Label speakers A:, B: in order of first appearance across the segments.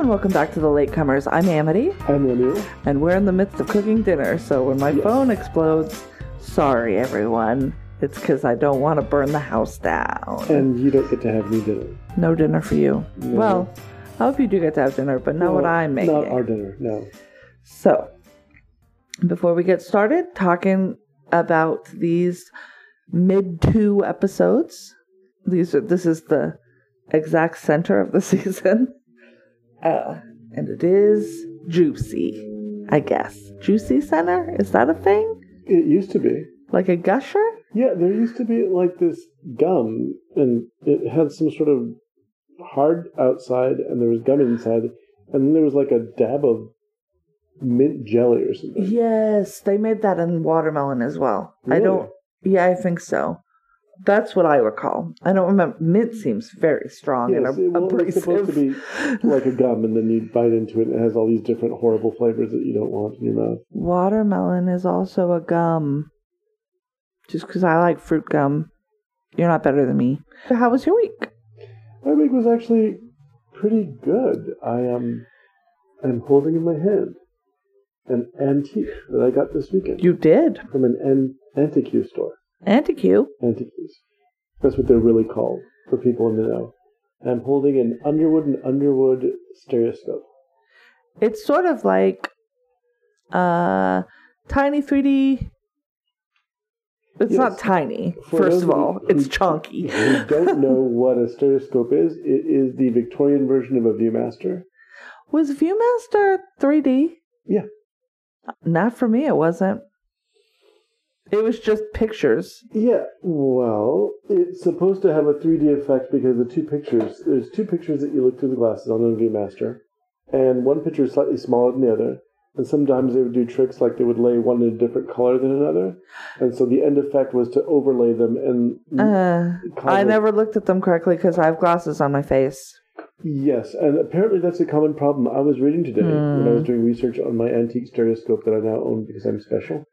A: and welcome back to the Latecomers. I'm Amity,
B: I'm Lemieux.
A: and we're in the midst of cooking dinner. So when my
B: Yes.
A: phone explodes, sorry everyone. It's because I don't want to burn the house down.
B: And you don't get to have any dinner.
A: no dinner for you.
B: No.
A: Well, I hope you do get to have dinner, but not what I'm making.
B: Not our dinner, no.
A: So, before we get started talking about these mid two episodes, these are this is the exact center of the season, uh, and it is juicy. I guess juicy center is that a thing?
B: It used to be.
A: Like a gusher?
B: Yeah, there used to be like this gum, and it had some sort of hard outside, and there was gum inside, and then there was like a dab of mint jelly or something.
A: Yes, they made that in watermelon as well. I don't. Yeah, I think so. That's what I recall. I don't remember. Mint seems very strong
B: Yes,
A: and
B: it, well, it's supposed to be like a gum, and then you bite into it, and it has all these different horrible flavors that you don't want in your mouth.
A: Watermelon is also a gum. Just because I like fruit gum, you're not better than me. So how was your week?
B: My week was actually pretty good. I am, um, am holding in my hand an antique that I got this weekend
A: You did.
B: from an an- antique store.
A: Antique.
B: Antiques. That's what they're really called for people in the know. I'm holding an Underwood and Underwood stereoscope.
A: It's sort of like uh tiny 3D. It's
B: Yes.
A: not tiny,
B: For
A: first
B: those
A: of
B: of
A: all.
B: who-
A: It's chunky.
B: If you don't know what a stereoscope is, it is the Victorian version of a ViewMaster.
A: Was Viewmaster 3D?
B: Yeah.
A: Not for me, it wasn't. It was just pictures.
B: Yeah, well, it's supposed to have a 3D effect because the two pictures, there's two pictures that you look through the glasses on the ViewMaster, and one picture is slightly smaller than the other. And sometimes they would do tricks like they would lay one in a different color than another. And so the end effect was to overlay them and
A: Uh, I never looked at them correctly because I have glasses on my face.
B: Yes, and apparently that's a common problem. I was reading today when I
A: Hmm.
B: was doing research on my antique stereoscope that I now own because I'm special.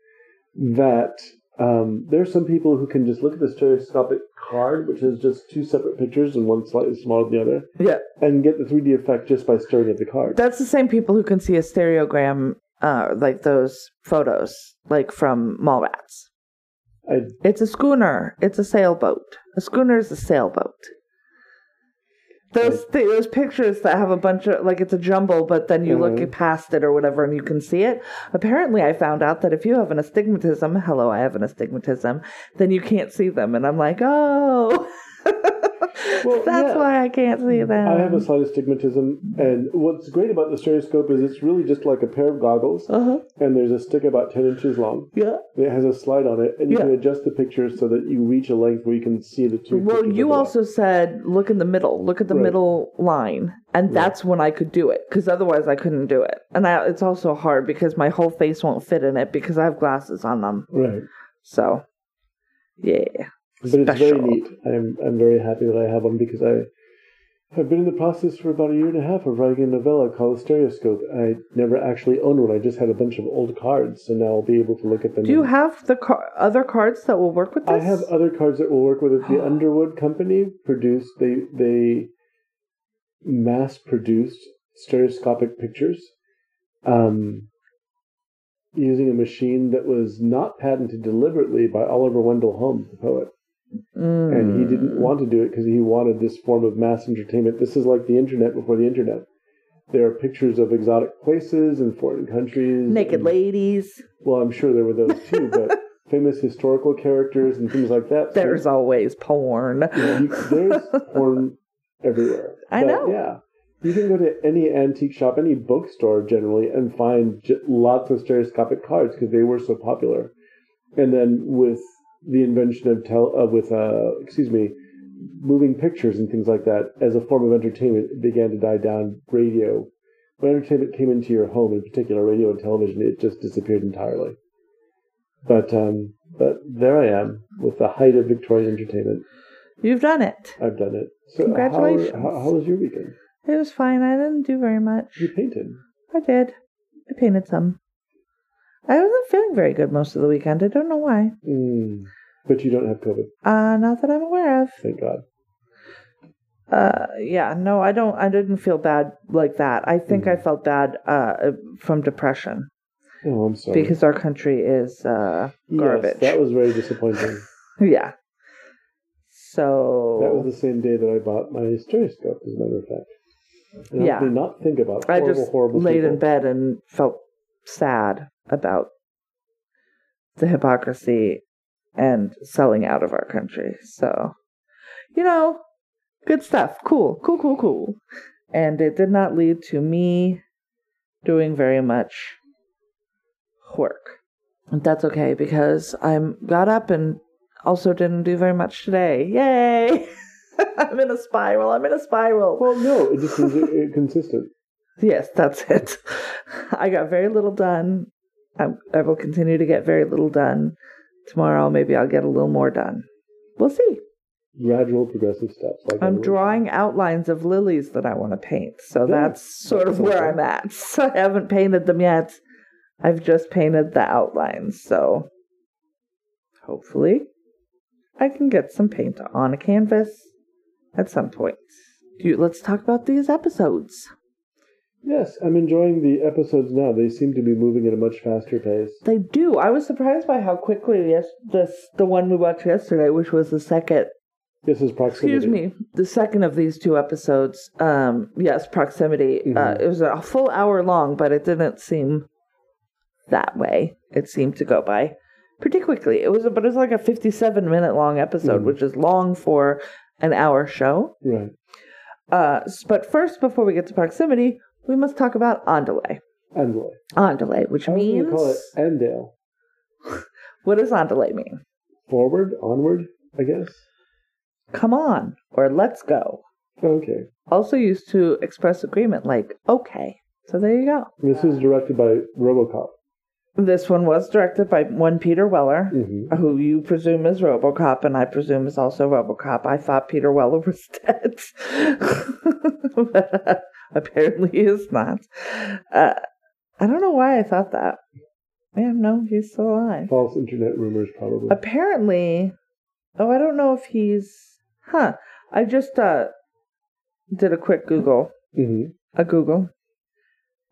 B: That um, there are some people who can just look at the stereoscopic card, which is just two separate pictures and one slightly smaller than the other,
A: Yeah.
B: and get the 3D effect just by staring at the card.
A: That's the same people who can see a stereogram, uh, like those photos, like from Mallrats.
B: I,
A: It's a schooner. It's a sailboat. A schooner is a sailboat. Those th- those pictures that have a bunch of like it's a jumble, but then you
B: Mhm.
A: look past it or whatever, and you can see it. Apparently, I found out that if you have an astigmatism, hello, I have an astigmatism, then you can't see them, and I'm like, oh,
B: Well,
A: that's
B: yeah.
A: why I can't see them.
B: I have a slight astigmatism, and what's great about the stereoscope is it's really just like a pair of goggles,
A: uh huh.
B: and there's a stick about 10 inches long.
A: Yeah.
B: It has a slide on it, and you
A: Yeah.
B: can adjust the pictures so that you reach a length where you can see the two.
A: Well, you also said look in the middle, look at the
B: Right.
A: middle line, and that's when I could do it because otherwise I couldn't do it. And I, it's also hard because my whole face won't fit in it because I have glasses on them.
B: right,
A: So, yeah,
B: but it's very neat. I'm I'm very happy that I have one because I I've been in the process for about a year and a half of writing a novella called Stereoscope. I never actually owned one. I just had a bunch of old cards, so now I'll be able to look at them.
A: do you have the car- other cards that will work with this?
B: I have other cards that will work with it. The Underwood Company produced they they mass produced stereoscopic pictures um, using a machine that was not patented deliberately by Oliver Wendell Holmes, the poet. And he
A: Mm.
B: didn't want to do it because he wanted this form of mass entertainment. This is like the internet before the internet. There are pictures of exotic places and foreign countries.
A: naked
B: and-
A: ladies.
B: Well, I'm sure there were those too, but famous historical characters and things like that. So-
A: There's always porn.
B: yeah, you, there's porn everywhere.
A: I
B: But,
A: know.
B: Yeah. You can go to any antique shop, any bookstore generally, and find j- lots of stereoscopic cards because they were so popular. And then with the invention of tel- uh, with uh, excuse me, moving pictures and things like that as a form of entertainment, began to die down. Radio, when entertainment came into your home, in particular radio and television, it just disappeared entirely. But um, but there I am with the height of Victorian entertainment.
A: You've done it.
B: I've done it. So
A: Congratulations.
B: How, how, how was your weekend?
A: It was fine. I didn't do very much.
B: You painted.
A: I did. I painted some. I wasn't feeling very good most of the weekend. I don't know why.
B: Mm. But you don't have COVID,
A: Uh, not that I'm aware of.
B: thank God.
A: Uh, yeah, no, I don't. I didn't feel bad like that. I think I felt bad uh, from depression
B: Oh, I'm sorry.
A: because our country is uh, garbage.
B: Yes, that was very disappointing.
A: yeah. So
B: that was the same day that I bought my stereoscope, as a matter of fact. And
A: Yeah.
B: I did not think about
A: I
B: horrible,
A: just
B: horrible
A: laid
B: people.
A: in bed and felt sad about the hypocrisy and selling out of our country. So, you know, good stuff. Cool, cool, cool, cool. And it did not lead to me doing very much work. And that's okay because I'm got up and also didn't do very much today. Yay! I'm in a spiral. I'm in a spiral.
B: Well, no, it just uh, consistent.
A: Yes, that's it. I got very little done. I'm, I will continue to get very little done. Tomorrow, maybe I'll get a little more done. We'll see.
B: Gradual, progressive steps. Like
A: I'm drawing outlines of lilies that I want to paint. So
B: Yeah,
A: that's sort of where
B: okay.
A: I'm at. So I haven't painted them yet. I've just painted the outlines. So hopefully I can get some paint on a canvas at some point. You, let's talk about these episodes.
B: Yes, I'm enjoying the episodes now. They seem to be moving at a much faster pace.
A: They do. I was surprised by how quickly yes, this the one we watched yesterday, which was the second.
B: This is proximity.
A: Excuse me, the second of these two episodes. Um, yes, proximity. Uh,
B: Mhm.
A: it was a full hour long, but it didn't seem that way. It seemed to go by pretty quickly. It was, but it was like a fifty-seven minute long episode,
B: Mhm.
A: which is long for an hour show.
B: Right.
A: Uh, but first, before we get to proximity, we must talk about Andale.
B: Andale.
A: Andale, which
B: I was
A: means
B: to call it Andale.
A: what does Andale mean?
B: Forward, onward, I guess.
A: come on or let's go.
B: Okay.
A: Also used to express agreement like okay. So there you go.
B: This is directed by RoboCop.
A: This one was directed by one Peter Weller,
B: hmm
A: who you presume is RoboCop, and I presume is also RoboCop. I thought Peter Weller was dead, but uh, apparently he is not. Uh, I don't know why I thought that. Yeah, no, he's still alive.
B: False internet rumors, probably.
A: Apparently, oh, I don't know if he's. Huh. I just uh did a quick Google.
B: hmm
A: a Google.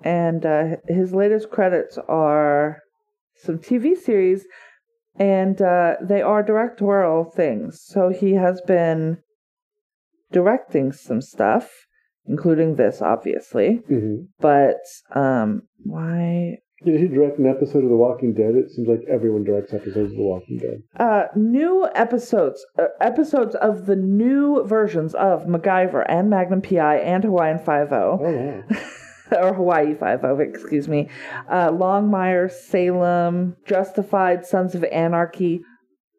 A: And uh, his latest credits are some TV series, and uh, they are directorial things. So he has been directing some stuff, including this, obviously.
B: hmm
A: But um, why?
B: Did he direct an episode of The Walking Dead? It seems like everyone directs episodes of The Walking Dead.
A: Uh, new episodes, uh, episodes of the new versions of MacGyver and Magnum PI and Hawaiian Five O.
B: Oh, wow.
A: or Hawaii Five O, excuse me. Uh, Longmire, Salem, Justified, Sons of Anarchy,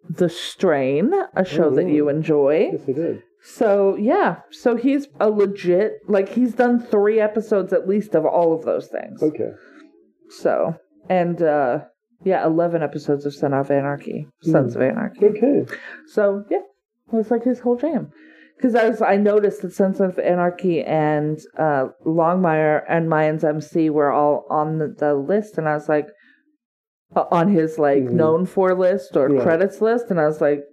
A: The Strain, a show that you enjoy.
B: yes, he did.
A: So yeah, so he's a legit like he's done three episodes at least of all of those things.
B: Okay.
A: So and uh yeah, eleven episodes of Son of Anarchy, Sons of Anarchy.
B: Okay.
A: So yeah, it was like his whole jam. Because I was, I noticed that Sons of Anarchy and uh, Longmire and Mayans MC were all on the, the list, and I was like, uh, on his like
B: Mhm.
A: known for list or
B: Right.
A: credits list, and I was like,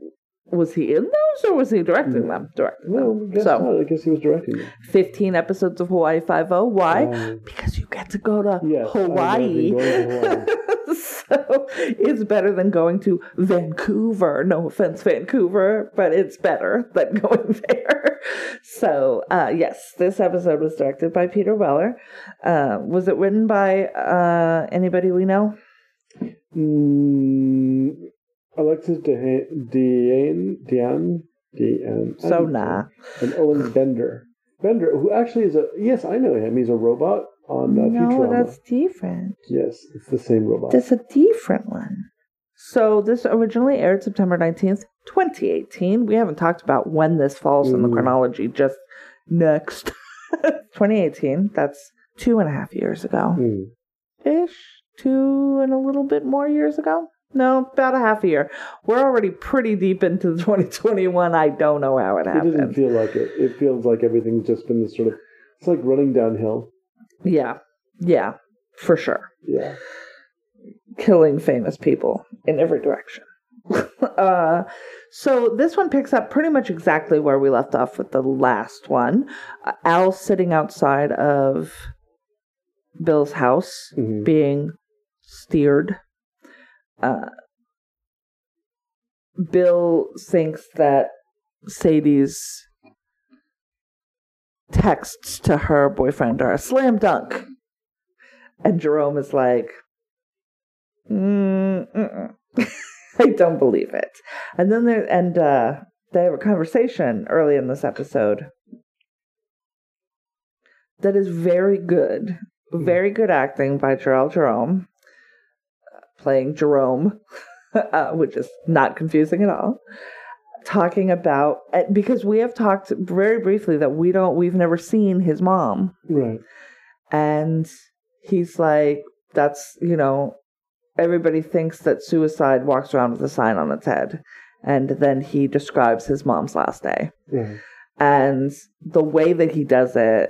A: was he in those or was he directing them? Directing
B: Well,
A: them.
B: I guess
A: So
B: not. I guess he was directing them.
A: fifteen episodes of Hawaii Five O. Why?
B: Um,
A: because you get to go to
B: Yes,
A: Hawaii.
B: to
A: so it's better than going to Vancouver. No offense, Vancouver, but it's better than going there. So, uh, yes, this episode was directed by Peter Weller. Uh, was it written by uh, anybody we know?
B: mm, Alexis Dehaene, Deanne, Deanne. I
A: So nah.
B: And Owen Bender. Bender, who actually is a, yes, I know him. He's a robot on uh,
A: No,
B: Futurama.
A: that's different.
B: Yes, it's the same robot.
A: That's a different one. So this originally aired September 19th, 2018. We haven't talked about when this falls in the
B: Mm.
A: chronology, just next. 2018. That's two and a half years ago.
B: Hmm.
A: Ish. Two and a little bit more years ago? No, about a half a year. We're already pretty deep into 2021. I don't know how it happened.
B: It doesn't feel like it. It feels like everything's just been this sort of, it's like running downhill.
A: Yeah. Yeah. For sure.
B: Yeah.
A: Killing famous people in every direction. uh, so this one picks up pretty much exactly where we left off with the last one. Uh, Al sitting outside of Bill's house,
B: Mhm.
A: being steered. Uh, Bill thinks that Sadie's texts to her boyfriend are a slam dunk. And Jerome is like, mm. I don't believe it. And then there, and uh, they have a conversation early in this episode that is very good, very good acting by Jharrel Jerome, playing Jerome, uh, which is not confusing at all. Talking about uh, because we have talked very briefly that we don't, we've never seen his mom,
B: Right.
A: and he's like, that's you know, everybody thinks that suicide walks around with a sign on its head, and then he describes his mom's last day and the way that he does it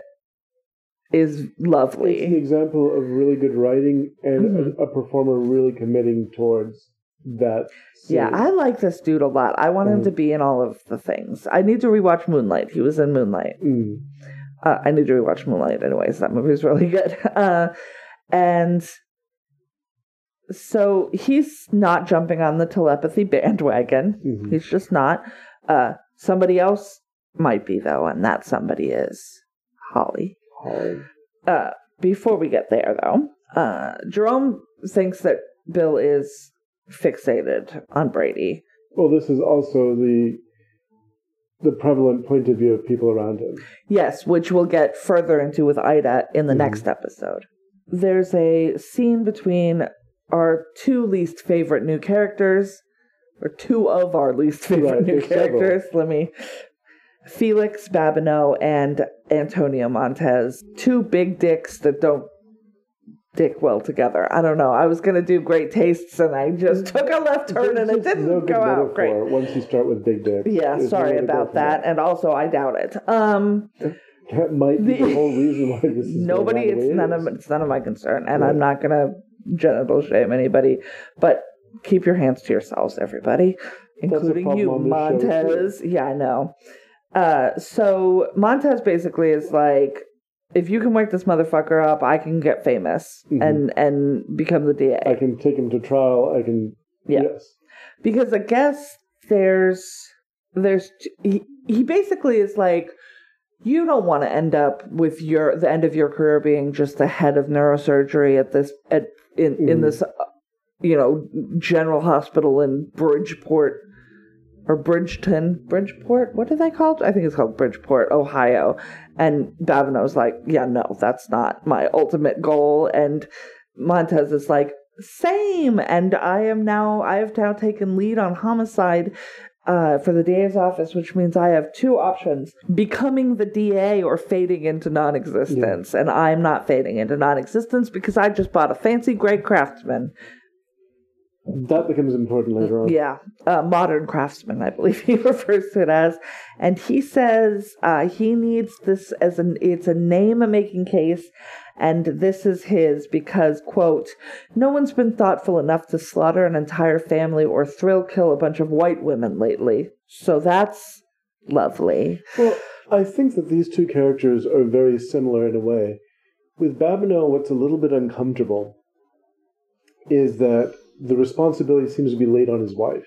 A: is lovely.
B: It's an example of really good writing and
A: Mhm.
B: a, a performer really committing towards that.
A: Yeah. I like this dude a lot. I want him
B: Mhm.
A: to be in all of the things. I need to rewatch Moonlight. He was in Moonlight.
B: Mm.
A: Uh, I need to rewatch Moonlight anyways. That movie's really good. Uh, and so he's not jumping on the telepathy bandwagon.
B: Mhm.
A: He's just not. Uh, somebody else might be though, and that somebody is Holly.
B: Hard.
A: uh, before we get there, though, uh, Jerome thinks that Bill is fixated on Brady.
B: Well, this is also the the prevalent point of view of people around him.
A: Yes, which we'll get further into with Ida in the
B: Mhm.
A: next episode. There's a scene between our two least favorite new characters, or two of our least favorite
B: Right,
A: new
B: there's several.
A: characters. Let me. Felix Babineau and Antonio Montez, two big dicks that don't dick well together. I don't know. I was gonna do great tastes, and I just took a left turn, and it didn't
B: no
A: go out great.
B: Once you start with big dick.
A: Yeah, sorry
B: to go
A: about that, and also I doubt it. Um,
B: That might be
A: The-
B: the whole reason why this is
A: nobody,
B: going
A: it's none
B: is.
A: of it's none of my concern, and
B: Right.
A: I'm not gonna genital shame anybody, but keep your hands to yourselves, everybody, including you,
B: on this show, too.
A: Montez. Yeah, I know. Uh, so Montez basically is like, if you can wake this motherfucker up, I can get famous
B: Mhm.
A: and and become the DA.
B: I can take him to trial. I can.
A: Yeah.
B: Yes.
A: because I guess there's there's he, he basically is like you don't want to end up with your the end of your career being just the head of neurosurgery at this at in in
B: Mhm.
A: this uh, you know general hospital in Bridgeport or Bridgeton Bridgeport? What are they called? I think it's called Bridgeport Ohio. And Babineau's like yeah no that's not my ultimate goal. And Montez is like same. And i am now i have now taken lead on homicide uh, for the DA's office, which means I have two options becoming the DA or fading into non existence. And I'm not fading into non existence because I just bought a fancy gray craftsman.
B: That becomes important later on.
A: Yeah, uh, modern craftsman, I believe he refers to it as. And he says uh, he needs this as an it's a name making case, and this is his because quote, no one's been thoughtful enough to slaughter an entire family or thrill kill a bunch of white women lately. So that's lovely.
B: Well, I think that these two characters are very similar in a way. With Babineau, what's a little bit uncomfortable is that the responsibility seems to be laid on his wife.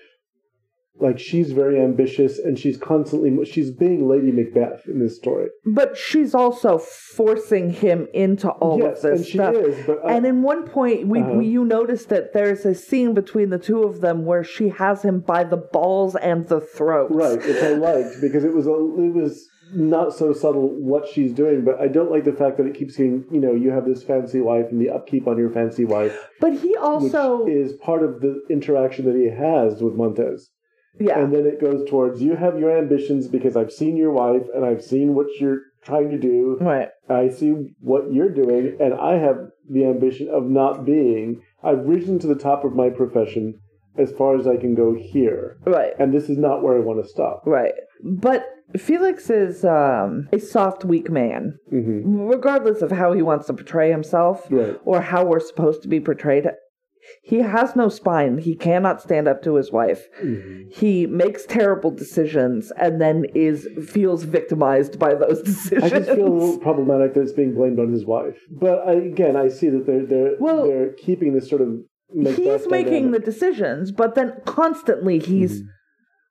B: Like she's very ambitious and she's constantly she's being Lady Macbeth in this story.
A: But she's also forcing him into all
B: yes,
A: of this
B: and she
A: stuff.
B: is, but I-
A: And in one point, we,
B: Uh-huh.
A: we you notice that there's a scene between the two of them where she has him by the balls and the throat.
B: Right, which I liked because it was a, it was not so subtle what she's doing, but I don't like the fact that it keeps saying, you know, you have this fancy wife and the upkeep on your fancy wife,
A: But he also,
B: which is part of the interaction that he has with Montez.
A: yeah,
B: And then it goes towards you have your ambitions because I've seen your wife and I've seen what you're trying to do.
A: right,
B: I see what you're doing, and I have the ambition of not being. I've risen to the top of my profession as far as I can go here,
A: right,
B: and this is not where I want to stop.
A: right. But Felix is um, a soft, weak man,
B: hmm
A: regardless of how he wants to portray himself
B: Right.
A: or how we're supposed to be portrayed. he has no spine. He cannot stand up to his wife.
B: Mhm.
A: He makes terrible decisions and then is feels victimized by those decisions.
B: I just feel a little problematic that it's being blamed on his wife. But I, again, I see that they're they're
A: Well,
B: they're keeping this sort of
A: he's making the decisions, but then constantly he's
B: Mm-hmm.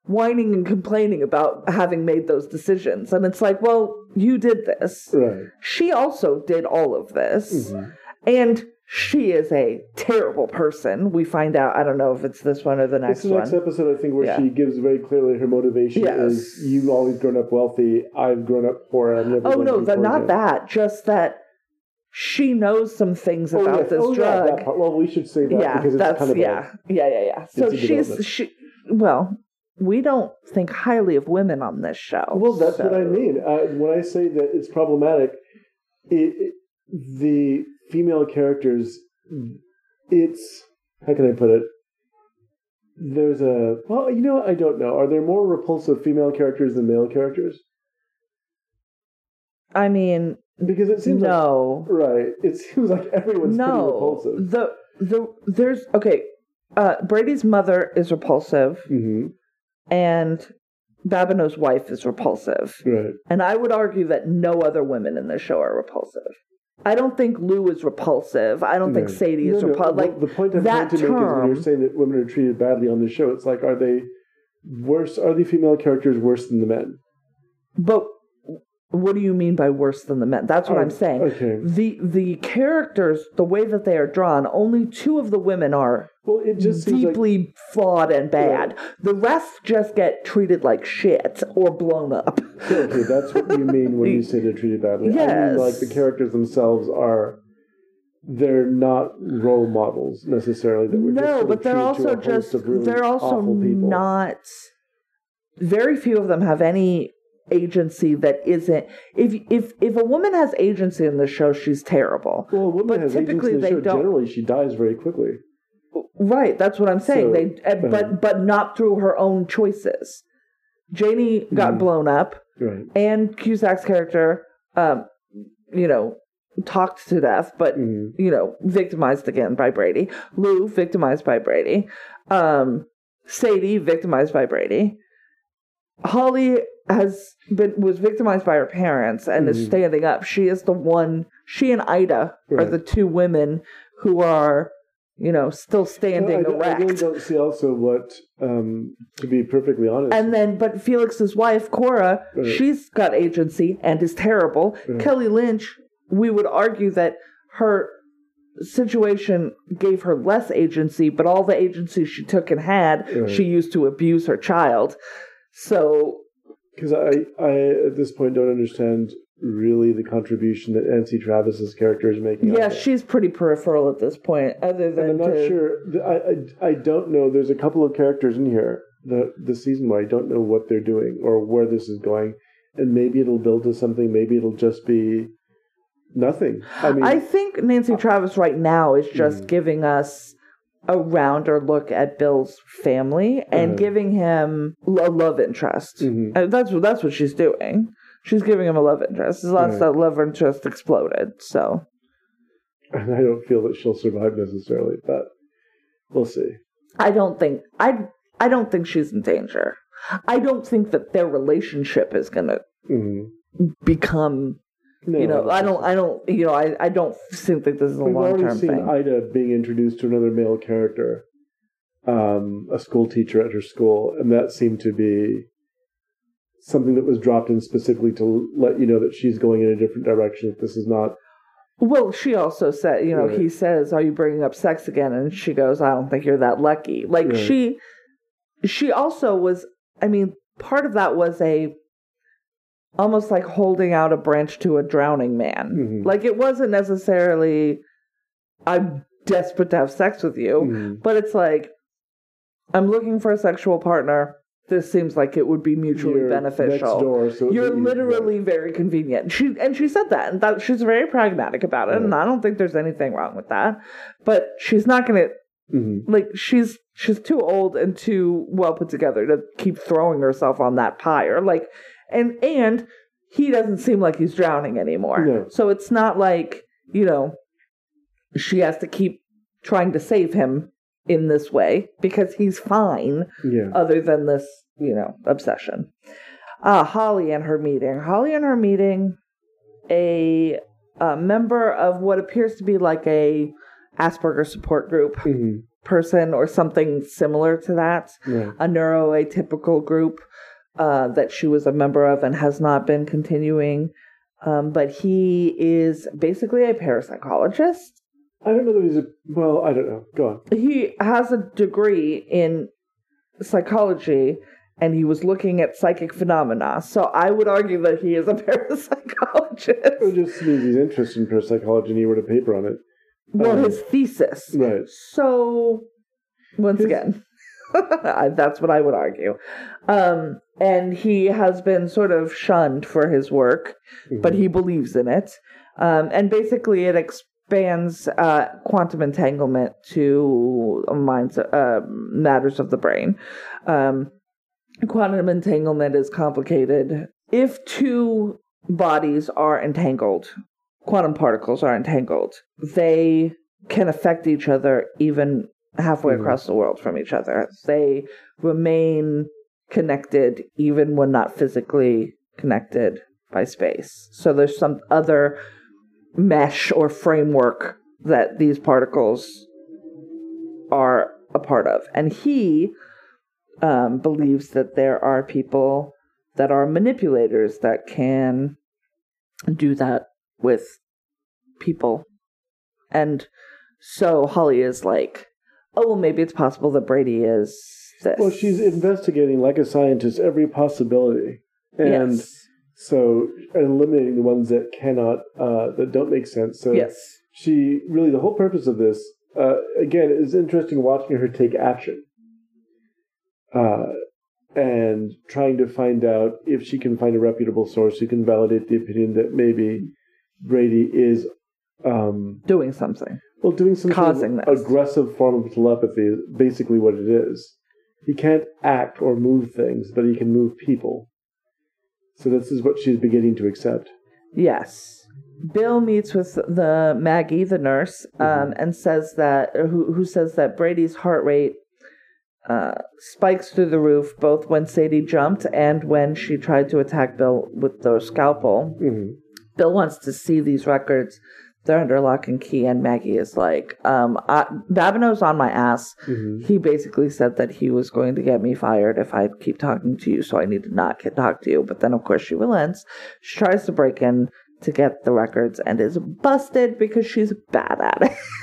A: Whining and complaining about having made those decisions. And it's like, well, you did this.
B: right.
A: She also did all of this.
B: Mhm.
A: And she is a terrible person. We find out, I don't know if it's this one or the next
B: It's the next episode, I think, where
A: Yeah.
B: she gives very clearly her motivation
A: Yes.
B: is you've always grown up wealthy, I've grown up poor, I'm never
A: Oh no,
B: to be
A: that
B: poor
A: not
B: again.
A: that. Just that she knows some things
B: Oh,
A: about
B: yes.
A: this
B: oh, Yeah,
A: drug.
B: part. Well, we should say that
A: yeah,
B: because it's
A: that's
B: kind of
A: yeah, yeah, yeah, yeah. So she's she. Well, we don't think highly of women on this show.
B: Well, that's what I mean. Uh, when I say that it's problematic, it, it, the female characters, it's how can I put it? There's a well, you know, I don't know. Are there more repulsive female characters than male characters?
A: I mean,
B: Because it seems like
A: no,
B: right. It seems like everyone's pretty
A: no.
B: repulsive.
A: The the there's okay. Uh, Brady's mother is repulsive,
B: hmm
A: and Babineau's wife is repulsive.
B: Right.
A: And I would argue that no other women in this show are repulsive. I don't think Lou is repulsive. I don't think
B: No.
A: Sadie is
B: No, no,
A: repulsive.
B: well,
A: Like
B: the point I'm trying to make is when you're saying that women are treated badly on the show, it's like are they worse? Are the female characters worse than the men?
A: But what do you mean by worse than the men? That's what
B: Oh,
A: I'm saying.
B: okay.
A: The the characters, the way that they are drawn, only two of the women are
B: Well, it just seems like
A: deeply flawed and bad. The rest just get treated like shit or blown up.
B: okay. That's what you mean when you say they're treated badly. I
A: Yes.
B: mean, like the characters themselves are. They're not role models necessarily. That we're just
A: no,
B: of
A: but they're also just
B: really
A: they're also not very few of them have any agency that isn't if if if a woman has agency in the show she's terrible
B: Well, a woman
A: but
B: has
A: typically
B: agency in the
A: they
B: show.
A: don't-
B: Generally, she dies very quickly.
A: Right that's what i'm saying
B: So,
A: they uh, but but not through her own choices janie got
B: Mhm.
A: blown up
B: Right.
A: and cusack's character um you know talked to death but
B: Mhm.
A: you know, victimized again by Brady. Lou victimized by Brady. Um, Sadie victimized by Brady. Holly has been was victimized by her parents and is
B: Mhm.
A: standing up. She is the one. She and Ida are the two women who are, you know, still standing
B: Well, I, I really don't see also what, um, to be perfectly honest,
A: And then, but Felix's wife, Cora,
B: Right.
A: she's got agency and is terrible.
B: Right.
A: Kelly Lynch, we would argue that her situation gave her less agency, but all the agency she took and had,
B: Right.
A: she used to abuse her child. So,
B: because I, I at this point don't understand really the contribution that Nancy Travis's character is making.
A: yeah, she's pretty peripheral at this point, other
B: And
A: than
B: I'm not
A: to-
B: sure. I, I I don't know. There's a couple of characters in here the the season where I don't know what they're doing or where this is going, and maybe it'll build to something. Maybe it'll just be nothing. I mean,
A: I think Nancy Travis right now is just
B: Mhm.
A: giving us a rounder look at Bill's family and
B: Uh-huh.
A: giving him a love interest.
B: Mhm.
A: Uh, That's what that's what she's doing. She's giving him a love interest. As long as that love interest exploded. So
B: and I don't feel that she'll survive necessarily, but we'll see.
A: I don't think I I don't think she's in danger. I don't think that their relationship is gonna
B: hmm
A: become
B: No,
A: you know, I don't I don't you know, I, I don't think that this is a
B: We've
A: long
B: already
A: term
B: seen. Ida being introduced to another male character, um, a school teacher at her school, and that seemed to be something that was dropped in specifically to let you know that she's going in a different direction. That this is not.
A: Well, she also said, you know,
B: Right.
A: he says, "Are you bringing up sex again?" And she goes, "I don't think you're that lucky." Like
B: Right.
A: she, she also was. I mean, part of that was a almost like holding out a branch to a drowning man.
B: Mhm.
A: Like it wasn't necessarily, "I'm desperate to have sex with you,"
B: Mhm.
A: but it's like, "I'm looking for a sexual partner." This seems like it would be mutually
B: You're
A: beneficial.
B: Door, so
A: You're
B: you-
A: literally very convenient. She and she said that, and that she's very pragmatic about it, and I don't think there's anything wrong with that. But she's not gonna
B: Mhm.
A: like she's she's too old and too well put together to keep throwing herself on that pyre. Like, and and he doesn't seem like he's drowning anymore.
B: No.
A: So it's not like you know she has to keep trying to save him in this way because he's fine
B: Yeah.
A: other than this, you know, obsession. Uh, Holly and her meeting. Holly and her meeting, a, a member of what appears to be like a Asperger support group
B: hmm
A: person or something similar to that,
B: Right.
A: a neuroatypical group uh, that she was a member of and has not been continuing. Um, but he is basically a parapsychologist.
B: I don't know that he's a. Well, I don't know. Go on.
A: He has a degree in psychology and he was looking at psychic phenomena. So I would argue that he is a parapsychologist.
B: It just means he's interested in parapsychology and he wrote a paper on it.
A: Well,
B: Um,
A: his thesis.
B: Right.
A: So, once
B: His-
A: again, that's what I would argue. Um, and he has been sort of shunned for his work, but
B: Mhm.
A: he believes in it. Um, and basically, it expands uh, quantum entanglement to minds, uh, matters of the brain. Um, quantum entanglement is complicated. If two bodies are entangled, quantum particles are entangled, they can affect each other even halfway
B: Mhm.
A: across the world from each other. They remain connected even when not physically connected by space. So there's some other mesh or framework that these particles are a part of. And he um, believes that there are people that are manipulators that can do that with people. And so Holly is like, oh, well, maybe it's possible that Brady is this.
B: Well, she's investigating like a scientist every possibility, and
A: yes.
B: So eliminating the ones that cannot, uh, that don't make sense. So
A: yes.
B: she really the whole purpose of this, uh, again, is interesting watching her take action, uh, and trying to find out if she can find a reputable source who can validate the opinion that maybe Brady is. Um,
A: Doing something.
B: Well, doing some
A: Causing
B: sort of
A: this.
B: aggressive form of telepathy is basically what it is. He can't act or move things, but he can move people. So this is what she's beginning to accept.
A: Yes. Bill meets with the Maggie, the nurse, um, and says that who who says that Brady's heart rate uh, spikes through the roof both when Sadie jumped and when she tried to attack Bill with the scalpel.
B: hmm
A: Bill wants to see these records. They're under lock and key, and Maggie is like, um, I, Babineau's on my ass.
B: hmm
A: He basically said that he was going to get me fired if I keep talking to you, so I need to not get, talk to you. But then, of course, she relents. She tries to break in to get the records and is busted because she's bad at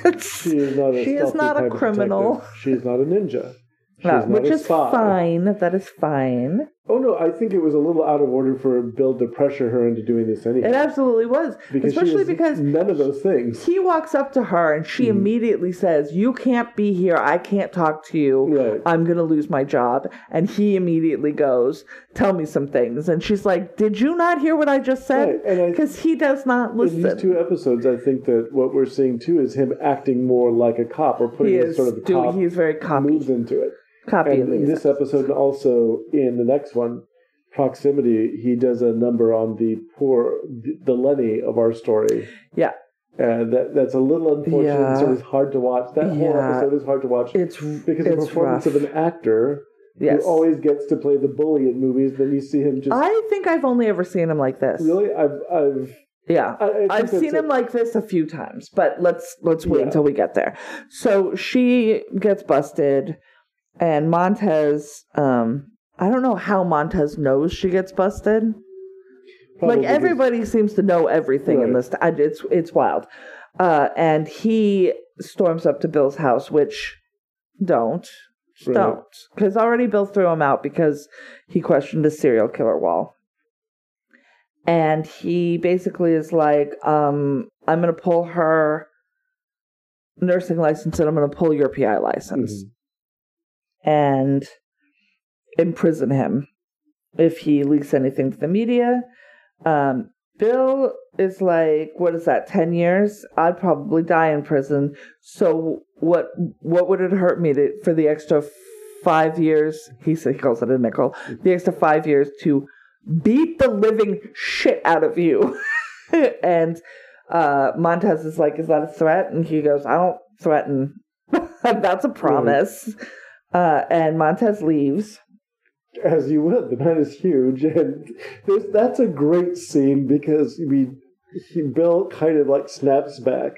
A: it.
B: She is not a
A: She is not a criminal.
B: detective. She is not a ninja. She's
A: No, which is fine. That is fine.
B: Oh no, I think it was a little out of order for Bill to pressure her into doing this anyway.
A: It absolutely was,
B: because
A: especially because
B: none of those things.
A: he walks up to her and she
B: Mhm.
A: immediately says, "You can't be here. I can't talk to you.
B: Right.
A: I'm going to lose my job. And he immediately goes, Tell me some things. And she's like, Did you not hear what I just said?
B: Right,
A: Because he does not listen.
B: In these two episodes, I think that what we're seeing too is him acting more like a cop or
A: he
B: putting
A: is
B: sort of a
A: doing,
B: cop
A: he's very copy.
B: moves into it.
A: Copy
B: And this episode, and also in the next one, proximity, he does a number on the poor, the Lennie of our story.
A: Yeah.
B: And that that's a little unfortunate.
A: Yeah.
B: So it's hard to watch. That whole episode is hard to watch
A: It's
B: because the
A: it's
B: performance
A: rough.
B: of an actor
A: yes.
B: who always gets to play the bully in movies. Then you see him just
A: I think I've only ever seen him like this.
B: really. I've I've
A: Yeah.
B: I, that's
A: seen
B: a-
A: him like this a few times, but let's let's wait
B: Yeah.
A: until we get there. So she gets busted, and Montez. Um, I don't know how Montez knows she gets busted.
B: probably
A: like
B: because-
A: everybody seems to know everything in this. I- It's it's wild. Uh, and he storms up to Bill's house, which don't
B: Right.
A: don't because already Bill threw him out because he questioned a serial killer wall. And he basically is like, um, I'm going to pull her nursing license and I'm going to pull your PI license
B: Mhm.
A: And imprison him if he leaks anything to the media. Um, Bill is like, what is that? Ten years? I'd probably die in prison. So what? What would it hurt me to, for the extra five years? He said he calls it a nickel. The extra five years to beat the living shit out of you. and uh, Montez is like, is that a threat? And he goes, I don't threaten That's a promise. Uh, and Montez leaves.
B: As you would. The man is huge, and there's, that's a great scene because we he, Bill kind of like snaps back.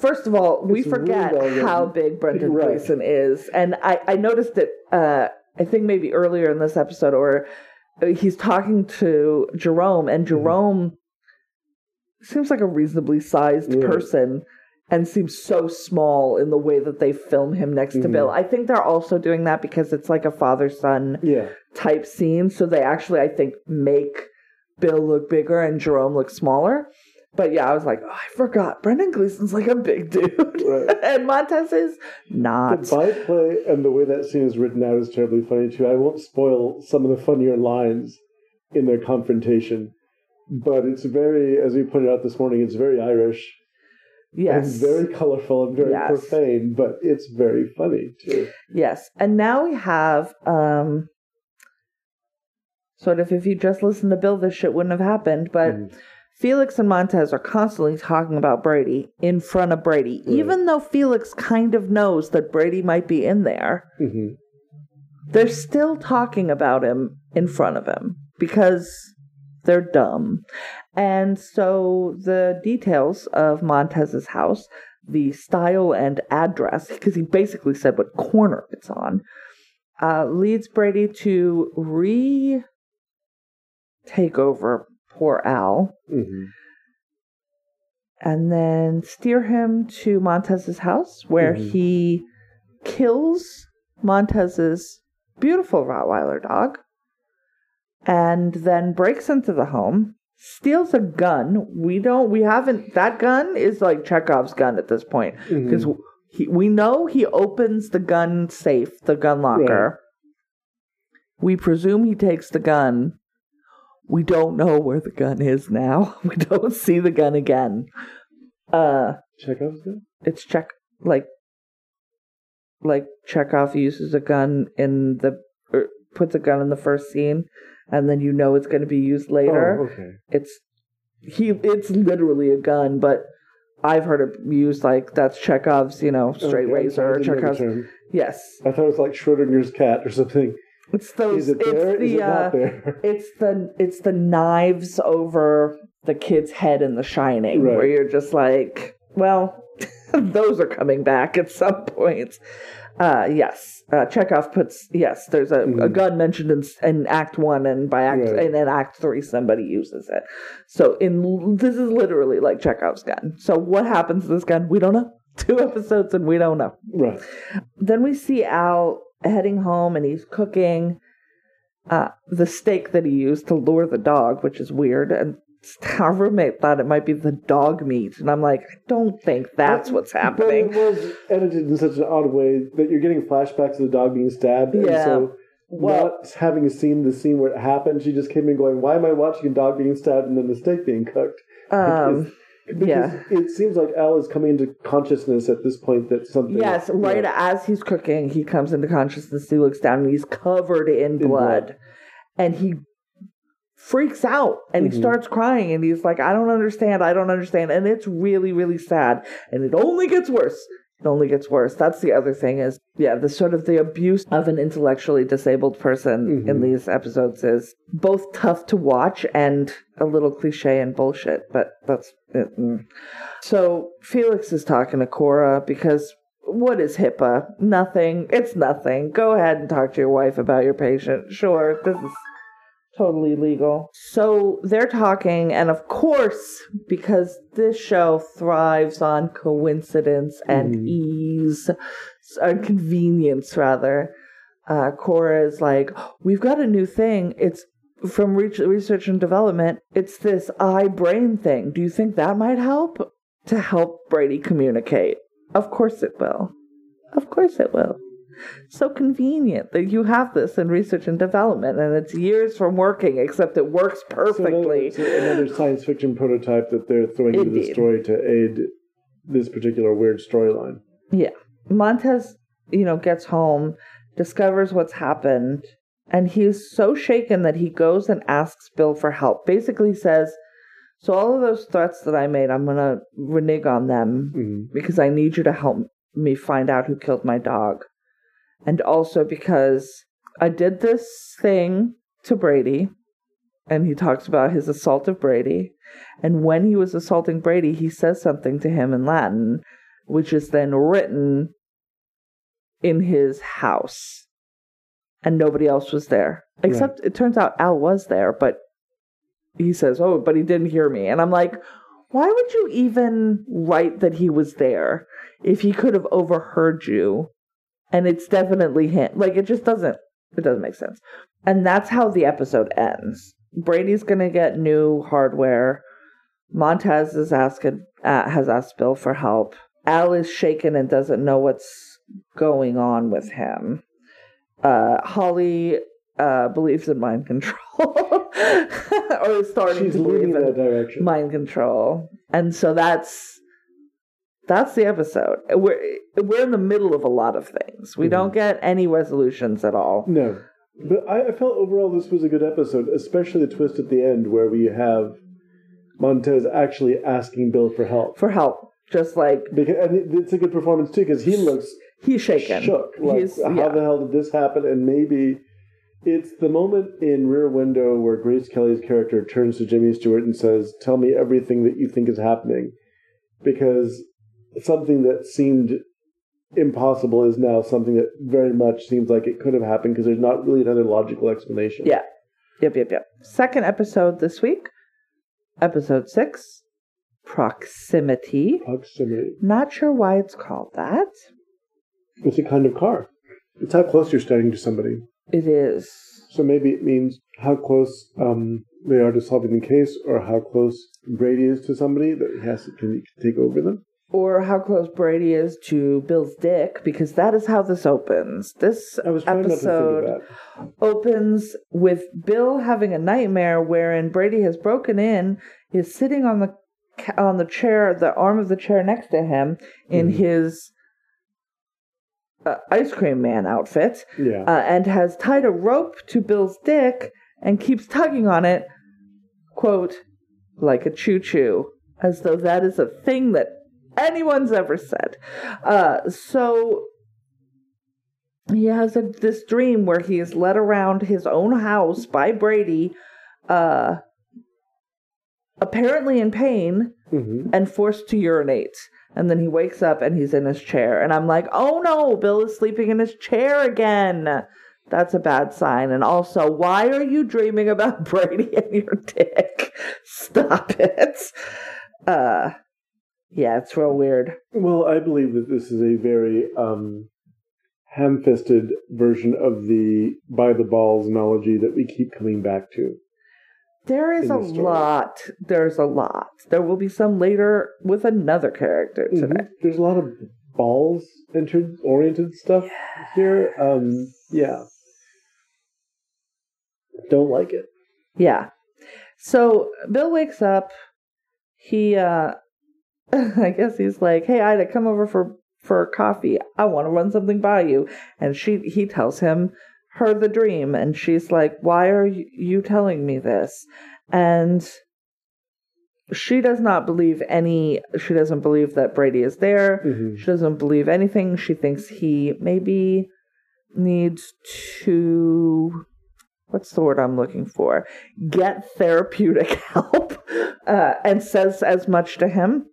A: First of all, we
B: It's
A: forget
B: really
A: how big Brendan
B: Right.
A: Gleeson is, and I, I noticed it. Uh, I think maybe earlier in this episode, or uh, he's talking to Jerome, and
B: Mm-hmm.
A: Jerome seems like a reasonably sized
B: Yeah.
A: person, and seems so small in the way that they film him next to
B: Mhm.
A: Bill. I think they're also doing that because it's like a father son
B: Yeah,
A: type scene. So they actually, I think, make Bill look bigger and Jerome look smaller. But yeah, I was like, oh, I forgot. Brendan Gleeson's like a big dude.
B: Right.
A: and Montez is not.
B: the byplay and the way that scene is written out is terribly funny too. I won't spoil some of the funnier lines in their confrontation, but it's very, as we pointed out this morning, it's very Irish
A: yes.
B: and very colorful and very
A: Yes.
B: profane, but it's very funny too.
A: Yes. And now we have um sort of if you just listened to Bill, this shit wouldn't have happened. But
B: Mhm.
A: Felix and Montez are constantly talking about Brady in front of Brady,
B: Right.
A: even though Felix kind of knows that Brady might be in there.
B: Mhm.
A: they're still talking about him in front of him because they're dumb. And so the details of Montez's house, the style and address, because he basically said what corner it's on, uh, leads Brady to re take over poor Al
B: Mhm.
A: and then steer him to Montez's house where
B: Mhm.
A: he kills Montez's beautiful Rottweiler dog and then breaks into the home, steals a gun. We don't, we haven't, that gun is like Chekhov's gun at this point because he, we know he opens the gun safe, the gun locker. We presume he takes the gun. We don't know where the gun is now. We don't see the gun again. Uh,
B: Chekhov's gun?
A: it's check like like Chekhov uses a gun in the or puts a gun in the first scene, and then you know it's going to be used later.
B: Oh, okay.
A: It's he. It's literally a gun, but I've heard it used like that's Chekhov's, you know, straight
B: Okay,
A: razor.
B: I didn't know the
A: Chekhov's. Yes,
B: I thought it was like Schrodinger's cat or something.
A: it's those.
B: Is it there?
A: It's
B: Is
A: the.
B: it
A: uh,
B: not there?
A: It's the it's the knives over the kid's head in The Shining,
B: Right.
A: where you're just like, well, those are coming back at some point. Uh, yes, uh, Chekhov puts yes. There's a, a
B: Mhm.
A: gun mentioned in, in Act One, and by Act
B: Right.
A: and in Act Three, somebody uses it. So in this is literally like Chekhov's gun. So what happens to this gun? We don't know. Two episodes, and we don't know
B: Right.
A: then we see Al heading home and he's cooking uh, the steak that he used to lure the dog, which is weird. And our roommate thought it might be the dog meat. And I'm like, I don't think that's what's happening.
B: But it was edited in such an odd way that you're getting flashbacks of the dog being stabbed. And
A: Yeah.
B: so
A: Well-
B: not having seen the scene where it happened, she just came in going, Why am I watching a dog being stabbed and then the steak being cooked?
A: Um,
B: Because
A: yeah.
B: it seems like Al is coming into consciousness at this point that something
A: Yes, right as he's cooking, he comes into consciousness. He looks down and he's covered in blood.
B: blood.
A: And he freaks out and he
B: Mhm.
A: starts crying and he's like, I don't understand. I don't understand. And it's really, really sad. And it only gets worse. It only gets worse. That's the other thing is, yeah, the sort of the abuse of an intellectually disabled person in
B: Mhm.
A: these episodes is both tough to watch and a little cliche and bullshit, but that's it. Mm. So Felix is talking to Cora because what is HIPAA? Nothing. It's nothing. Go ahead and talk to your wife about your patient. Sure, this is totally legal. So they're talking, and of course, because this show thrives on coincidence and
B: Mhm.
A: ease, or convenience rather, uh, Cora is like, We've got a new thing. It's from re- research and development. It's this eye brain thing. Do you think that might help? To help Brady communicate. Of course it will. Of course it will. So convenient that you have this in research and development, and it's years from working, except it works
B: So another,
A: perfectly.
B: so another science fiction prototype that they're throwing into the story to aid this particular weird storyline.
A: Yeah. Montez, you know, gets home, discovers what's happened, and he's so shaken that he goes and asks Bill for help. Basically says, So all of those threats that I made, I'm gonna renege on them
B: Mhm.
A: because I need you to help me find out who killed my dog. And also because I did this thing to Brady, and he talks about his assault of Brady. And when he was assaulting Brady, he says something to him in Latin, which is then written in his house. And nobody else was there. Except it turns out Al was there, but he says, Oh, but he didn't hear me. And I'm like, why would you even write that he was there if he could have overheard you? And it's definitely him. Like it just doesn't it doesn't make sense. And that's how the episode ends. Brady's gonna get new hardware. Montez is asking uh, has asked Bill for help. Al is shaken and doesn't know what's going on with him. Uh, Holly uh, believes in mind control, or is starting
B: She's
A: to believe
B: in
A: in
B: that direction.
A: mind control, and so that's that's the episode. We're we're in the middle of a lot of things. We
B: Mhm.
A: don't get any resolutions at all.
B: No. But I, I felt overall this was a good episode, especially the twist at the end where we have Montez actually asking Bill for help.
A: For help, just like
B: Because and it's a good performance too, because he looks
A: he's shaken.
B: shook. Like,
A: He's-
B: how
A: yeah.
B: the hell did this happen? And maybe it's the moment in Rear Window where Grace Kelly's character turns to Jimmy Stewart and says, "Tell me everything that you think is happening," because something that seemed impossible is now something that very much seems like it could have happened because there's not really another logical explanation.
A: Yeah. Yep, yep, yep. Second episode this week, episode six, proximity.
B: Proximity.
A: Not sure why it's called that.
B: It's a kind of car. It's how close you're standing to somebody.
A: It is.
B: So maybe it means how close um, they are to solving the case, or how close Brady is to somebody that he has to can take over them.
A: Or how close Brady is to Bill's dick, because that is how this opens. This episode
B: not to think of that.
A: opens with Bill having a nightmare wherein Brady has broken in, is sitting on the on the chair, the arm of the chair next to him, in
B: Mhm.
A: his uh, ice cream man outfit,
B: Yeah.
A: uh, and has tied a rope to Bill's dick and keeps tugging on it, quote, like a choo choo, as though that is a thing that anyone's ever said. Uh, so he has a, this dream where he is led around his own house by Brady, uh, apparently in pain
B: hmm
A: and forced to urinate. And then he wakes up and he's in his chair. And I'm like, oh no, Bill is sleeping in his chair again. That's a bad sign. And also, why are you dreaming about Brady and your dick? Stop it. Uh, yeah, it's real weird.
B: Well, I believe that this is a very um, ham-fisted version of the by the balls analogy that we keep coming back to.
A: There is a
B: the
A: lot. There's a lot. There will be some later with another character today.
B: Mhm. There's a lot of balls entered oriented stuff here. Um, yeah. Don't like it.
A: Yeah. So Bill wakes up. He uh I guess he's like, "Hey Ida, come over for for coffee. I want to run something by you." And she he tells him her the dream and she's like, "Why are you telling me this?" And she does not believe any she doesn't believe that Brady is there.
B: hmm
A: She doesn't believe anything. She thinks he maybe needs to what's the word I'm looking for? Get therapeutic help. Uh, and says as much to him,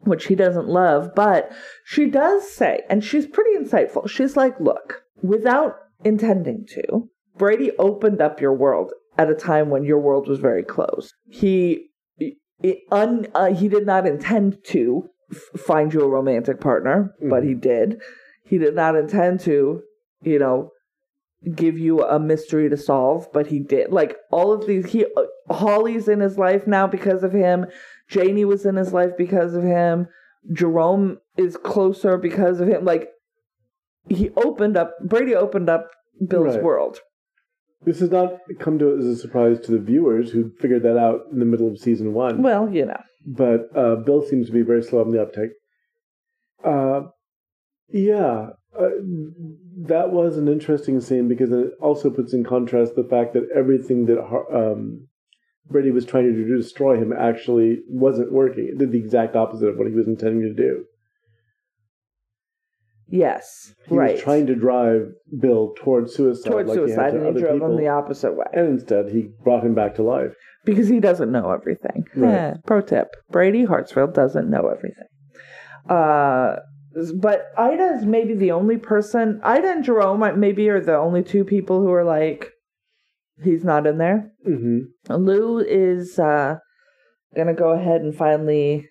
A: which he doesn't love, but she does say, and she's pretty insightful. She's like, look, without intending to, Brady opened up your world at a time when your world was very closed. He un, uh, he did not intend to f- find you a romantic partner, but he did. He did not intend to, you know, give you a mystery to solve, but he did. Like all of these, he uh, Holly's in his life now because of him. Janie was in his life because of him. Jerome is closer because of him. Like he opened up. Brady opened up Bill's
B: Right.
A: world.
B: This has not come to as a surprise to the viewers who figured that out in the middle of season one.
A: Well, you know.
B: but uh, Bill seems to be very slow on the uptake. Uh, yeah, uh, that was an interesting scene because it also puts in contrast the fact that everything that um, Brady was trying to do to destroy him actually wasn't working. It did the exact opposite of what he was intending to do.
A: Yes,
B: He
A: right.
B: was trying to drive Bill towards suicide,
A: towards
B: like he had
A: suicide,
B: to
A: and he
B: other
A: drove
B: people.
A: him the opposite way
B: and instead, he brought him back to life.
A: because he doesn't know everything.
B: Right.
A: Eh, pro tip: Brady Hartsfield doesn't know everything. Uh, but Ida is maybe the only person. Ida and Jerome maybe are the only two people who are like, he's not in there.
B: Mm-hmm.
A: Lou is uh, gonna go ahead and finally.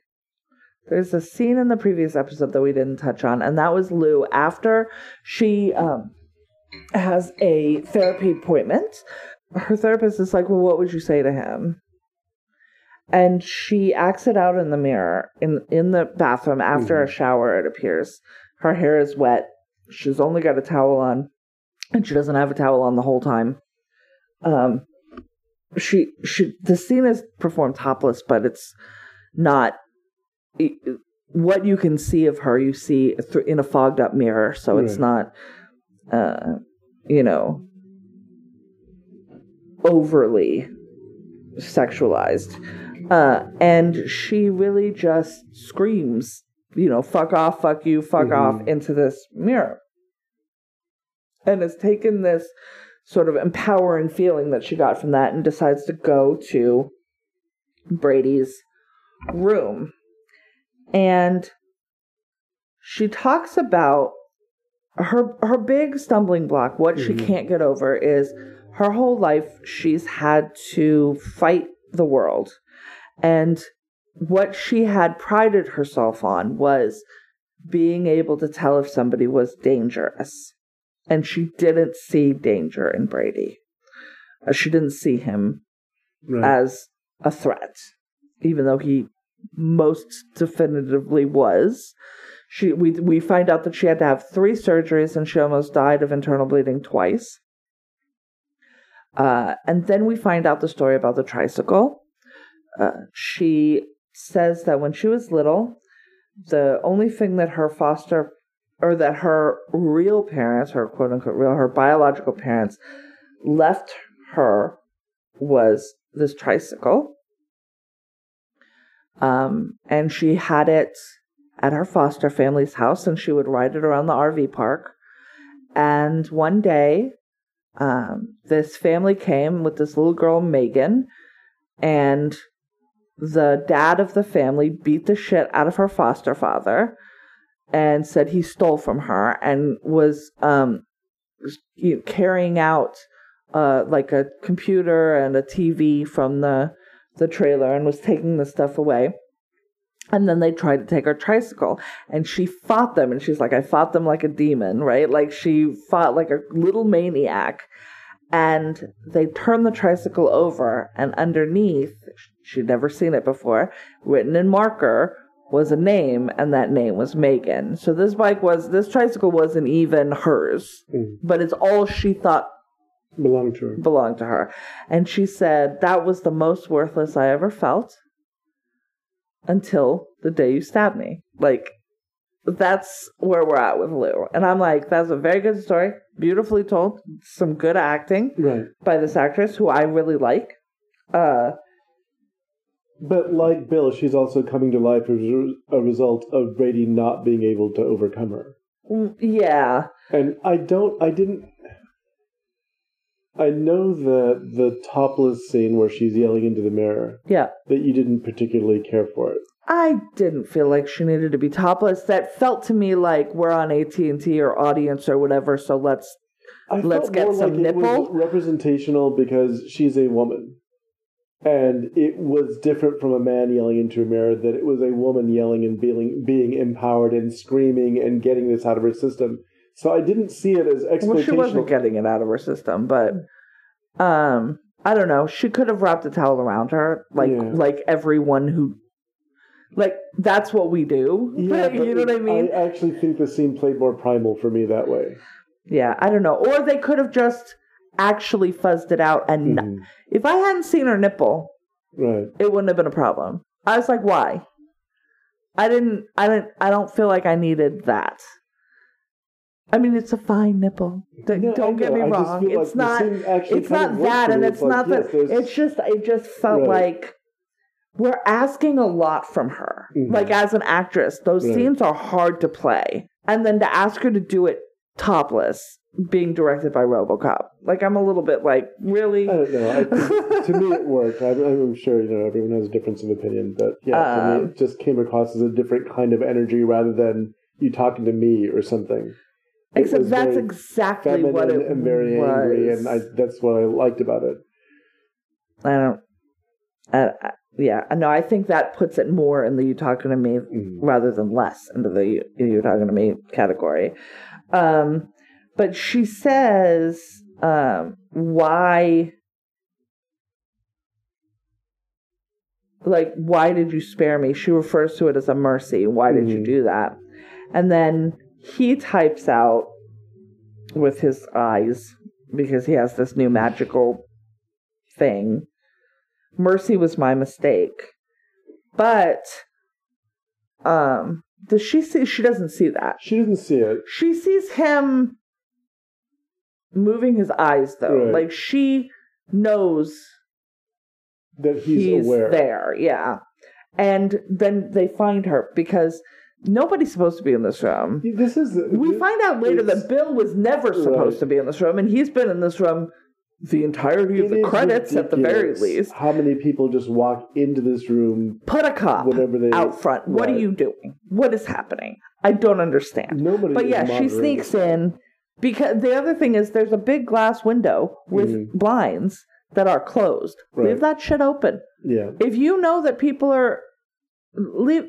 A: There's a scene in the previous episode that we didn't touch on, and that was Lou after she um, has a therapy appointment. Her therapist is like, "Well, what would you say to him?" And she acts it out in the mirror in in the bathroom after a shower. It appears her hair is wet. She's only got a towel on, and she doesn't have a towel on the whole time. Um, she she the scene is performed topless, but it's not it, what you can see of her. You see through, in a fogged up mirror, so it's not, uh, you know, overly sexualized. Uh, and she really just screams, you know, fuck off, fuck you, fuck
B: Mhm.
A: off into this mirror. And has taken this sort of empowering feeling that she got from that and decides to go to Brady's room. And she talks about her her big stumbling block, what she
B: Mhm.
A: can't get over is her whole life she's had to fight the world. And what she had prided herself on was being able to tell if somebody was dangerous. And she didn't see danger in Brady. Uh, She didn't see him
B: Right.
A: as a threat, even though he most definitively was. She we we find out that she had to have three surgeries and she almost died of internal bleeding twice. Uh, and then we find out the story about the tricycle. Uh, she says that when she was little, the only thing that her foster or that her real parents, her quote unquote real, her biological parents left her was this tricycle. Um, and she had it at her foster family's house and she would ride it around the RV park. And one day, um, this family came with this little girl, Megan, and the dad of the family beat the shit out of her foster father and said he stole from her and was um, you know, carrying out uh, like a computer and a TV from the the trailer and was taking the stuff away. And then they tried to take her tricycle and she fought them and she's like, I fought them like a demon, right? Like she fought like a little maniac. And they turned the tricycle over and underneath, she'd never seen it before, written in marker was a name and that name was Megan. So this bike was, this tricycle wasn't even hers,
B: Mm.
A: but it's all she thought
B: Belonged to her.
A: belonged to her. And she said, That was the most worthless I ever felt until the day you stabbed me. Like, that's where we're at with Lou. And I'm like, That's a very good story. Beautifully told. Some good acting
B: Right.
A: by this actress who I really like. Uh,
B: But like Bill, she's also coming to life as a result of Brady not being able to overcome her.
A: mm, yeah.
B: And I don't, I didn't. I know that the topless scene where she's yelling into the mirror,
A: Yeah.
B: that you didn't particularly care for it.
A: I didn't feel like she needed to be topless. That felt to me like we're on AT and T or audience or whatever. So let's
B: I
A: Let's get some
B: like it was
A: nipple.
B: representational because she's a woman. And it was different from a man yelling into a mirror, that it was a woman yelling and being, being empowered and screaming and getting this out of her system. So I didn't see it as exploitational.
A: Well, she wasn't getting it out of her system, but um, I don't know. She could have wrapped a towel around her, like
B: Yeah.
A: like everyone who, like that's what we do.
B: yeah,
A: you know what I mean?
B: I actually think the scene played more primal for me that way.
A: yeah, I don't know. Or they could have just actually fuzzed it out, and
B: Mhm.
A: if I hadn't seen her nipple,
B: Right.
A: it wouldn't have been a problem. I was like, why? I didn't. I didn't. I don't feel like I needed that. I mean, it's a fine nipple. Don't,
B: No,
A: don't get me wrong.
B: feel like
A: It's not.
B: scene actually
A: it's not that and it's, not that it's just it just felt
B: Right.
A: like we're asking a lot from her
B: Mhm.
A: like as an actress those
B: Right.
A: scenes are hard to play and then to ask her to do it topless being directed by RoboCop. Like I'm a little bit like, really?
B: I don't know. I think, to me, it worked. I'm, I'm sure you know everyone has a difference of opinion, but yeah, to me,
A: Um,
B: it just came across as a different kind of energy rather than you talking to me or something. It
A: Except that's exactly what it
B: and very
A: was.
B: angry, and I, that's what I liked about it.
A: I don't. Uh, I- yeah, no, I think that puts it more in the "you talking to me"
B: Mhm.
A: rather than less into the "you, you talking to me" category. Um, but she says, um, "Why?" Like, why did you spare me? She refers to it as a mercy. Why did you
B: Mhm.
A: do that? And then he types out with his eyes because he has this new magical thing. Mercy was my mistake. But um does she see she doesn't see that.
B: She doesn't see it.
A: She sees him moving his eyes though.
B: Right.
A: Like she knows
B: That he's,
A: he's,
B: aware.
A: there, yeah. And then they find her because nobody's supposed to be in this room.
B: This is
A: We find out later that Bill was never supposed
B: Right.
A: to be in this room, and he's been in this room the entirety of the credits at the very least.
B: How many people just walk into this room
A: Put a cop
B: whenever they
A: out front. What are you doing? What is happening? I don't understand.
B: Nobody.
A: But yeah, she sneaks in because the other thing is there's a big glass window with
B: Mhm.
A: blinds that are closed.
B: Right.
A: Leave that shit open.
B: Yeah.
A: If you know that people are leave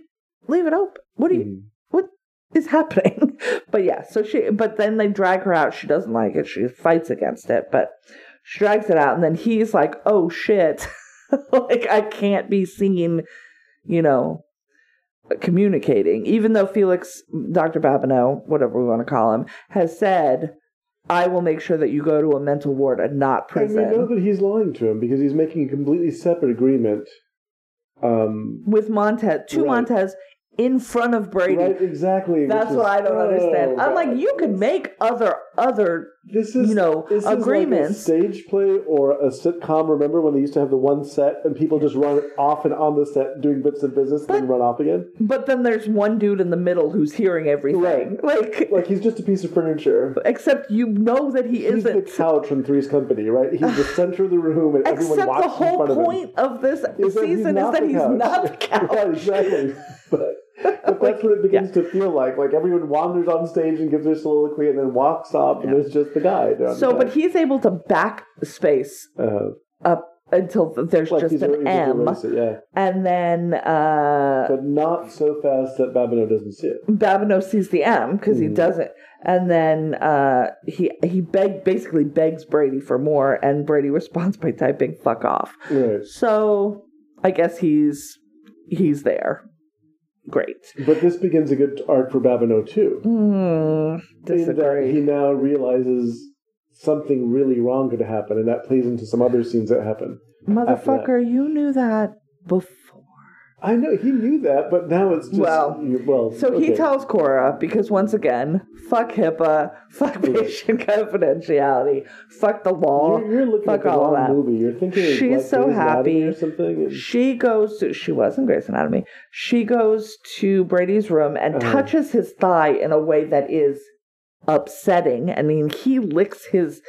A: leave it open. What do you
B: Mhm.
A: what is happening? but yeah, so she but then they drag her out. She doesn't like it. She fights against it, but she drags it out and then he's like, "Oh shit." like I can't be seen, you know, communicating even though Felix Dr. Babineau, whatever we want to call him, has said I will make sure that you go to a mental ward and not
B: And we know
A: prison.
B: that he's lying to him because he's making a completely separate agreement. Um,
A: With Montez, to
B: Right.
A: Montez in front of Brady.
B: right, exactly.
A: That's what
B: is-
A: I don't understand.
B: oh,
A: I'm like, you can make other other
B: This is
A: you know,
B: this is. Like a stage play or a sitcom. Remember when they used to have the one set and people just run off and on the set doing bits of business, and then run off again?
A: But then there's one dude in the middle who's hearing everything.
B: Right.
A: Like,
B: Like he's just a piece of furniture.
A: except you know that he
B: He's the
A: isn't.
B: couch from Three's Company, right? He's the center of the room, and everyone walks
A: the whole
B: in front of him.
A: point of this
B: Is
A: season is that he's
B: couch.
A: not the couch.
B: right, exactly. But, but that's what it begins to feel like. Like everyone wanders on stage and gives their soliloquy and then walks off, and there's just the guy.
A: So,
B: the
A: but he's able to back space
B: uh,
A: up until there's
B: like
A: just an M,
B: it, yeah,
A: and then uh,
B: but not so fast that Babineau doesn't see it.
A: Babineau sees the M because he
B: Mhm.
A: doesn't, and then uh, he he beg basically begs Brady for more, and Brady responds by typing "fuck off."
B: Right.
A: So I guess he's he's there. Great.
B: But this begins a good arc for Babineau too.
A: Hmm,
B: that
A: disagree.
B: he now realizes something really wrong could happen, and that plays into some other scenes that happen.
A: Motherfucker, you knew that before.
B: I know he knew that, but now it's just
A: Well,
B: well.
A: So he tells Cora, because once again, fuck HIPAA, fuck patient confidentiality, fuck the law.
B: You're, you're looking
A: fuck
B: at the
A: all
B: wrong
A: that.
B: movie. You're thinking
A: She's so
B: Grey's
A: happy.
B: or something. and-
A: She goes to, she was in Grey's Anatomy. She goes to Brady's room and
B: Uh-huh.
A: touches his thigh in a way that is upsetting. I mean, he licks his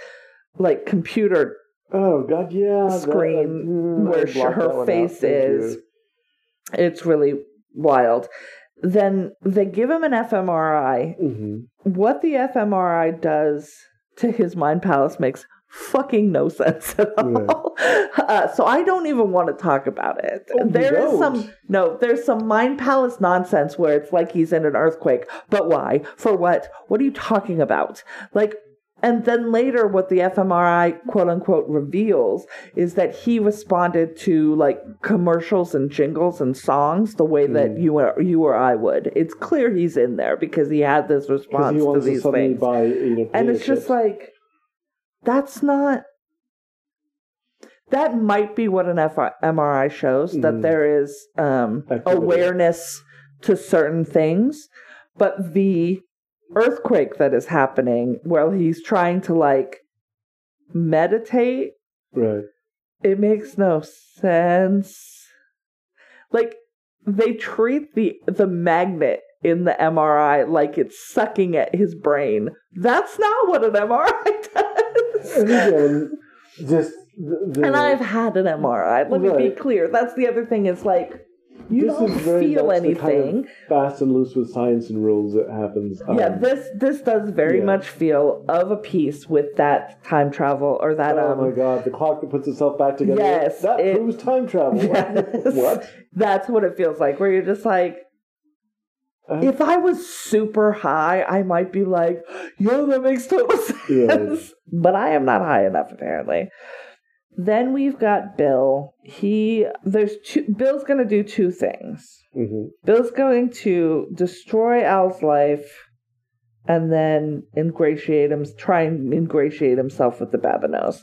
A: like computer
B: oh God, yeah.
A: screen
B: mm, I
A: where her face is.
B: you.
A: It's really wild. Then they give him an fMRI.
B: Mhm.
A: What the fMRI does to his mind palace makes fucking no sense at all. Uh, so I don't even want to talk about it.
B: Oh,
A: there is some no, there's some mind palace nonsense where it's like he's in an earthquake. But why? For what? What are you talking about? Like and then later what the fMRI quote unquote reveals is that he responded to like commercials and jingles and songs the way that
B: Hmm.
A: you or you or I would. It's clear he's in there because he had this response to these things.
B: buy, you know,
A: and it's just like that's not that might be what an F- MRI shows that
B: Mhm.
A: there is um, awareness to certain things, but the earthquake that is happening while he's trying to like meditate,
B: right.
A: it makes no sense. Like they treat the the magnet in the MRI like it's sucking at his brain. That's not what an MRI does.
B: And again, just the, the,
A: And I've had an MRI. Let me be clear. That's the other thing. It's like you
B: This
A: don't feel
B: the kind of
A: anything.
B: fast and loose with science and rules that happens.
A: yeah,
B: um,
A: this this does very
B: yeah.
A: much feel of a piece with that time travel or that
B: Oh
A: um
B: my god, the clock that puts itself back together.
A: Yes,
B: that
A: it-
B: proves time travel.
A: Yes.
B: what?
A: That's what it feels like. Where you're just like,
B: Uh,
A: if I was super high, I might be like, yo, that makes total sense.
B: Yeah.
A: But I am not high enough, apparently. Then we've got Bill. He there's two Bill's gonna do two things.
B: hmm
A: Bill's going to destroy Al's life and then ingratiate him try and ingratiate himself with the Babineaus.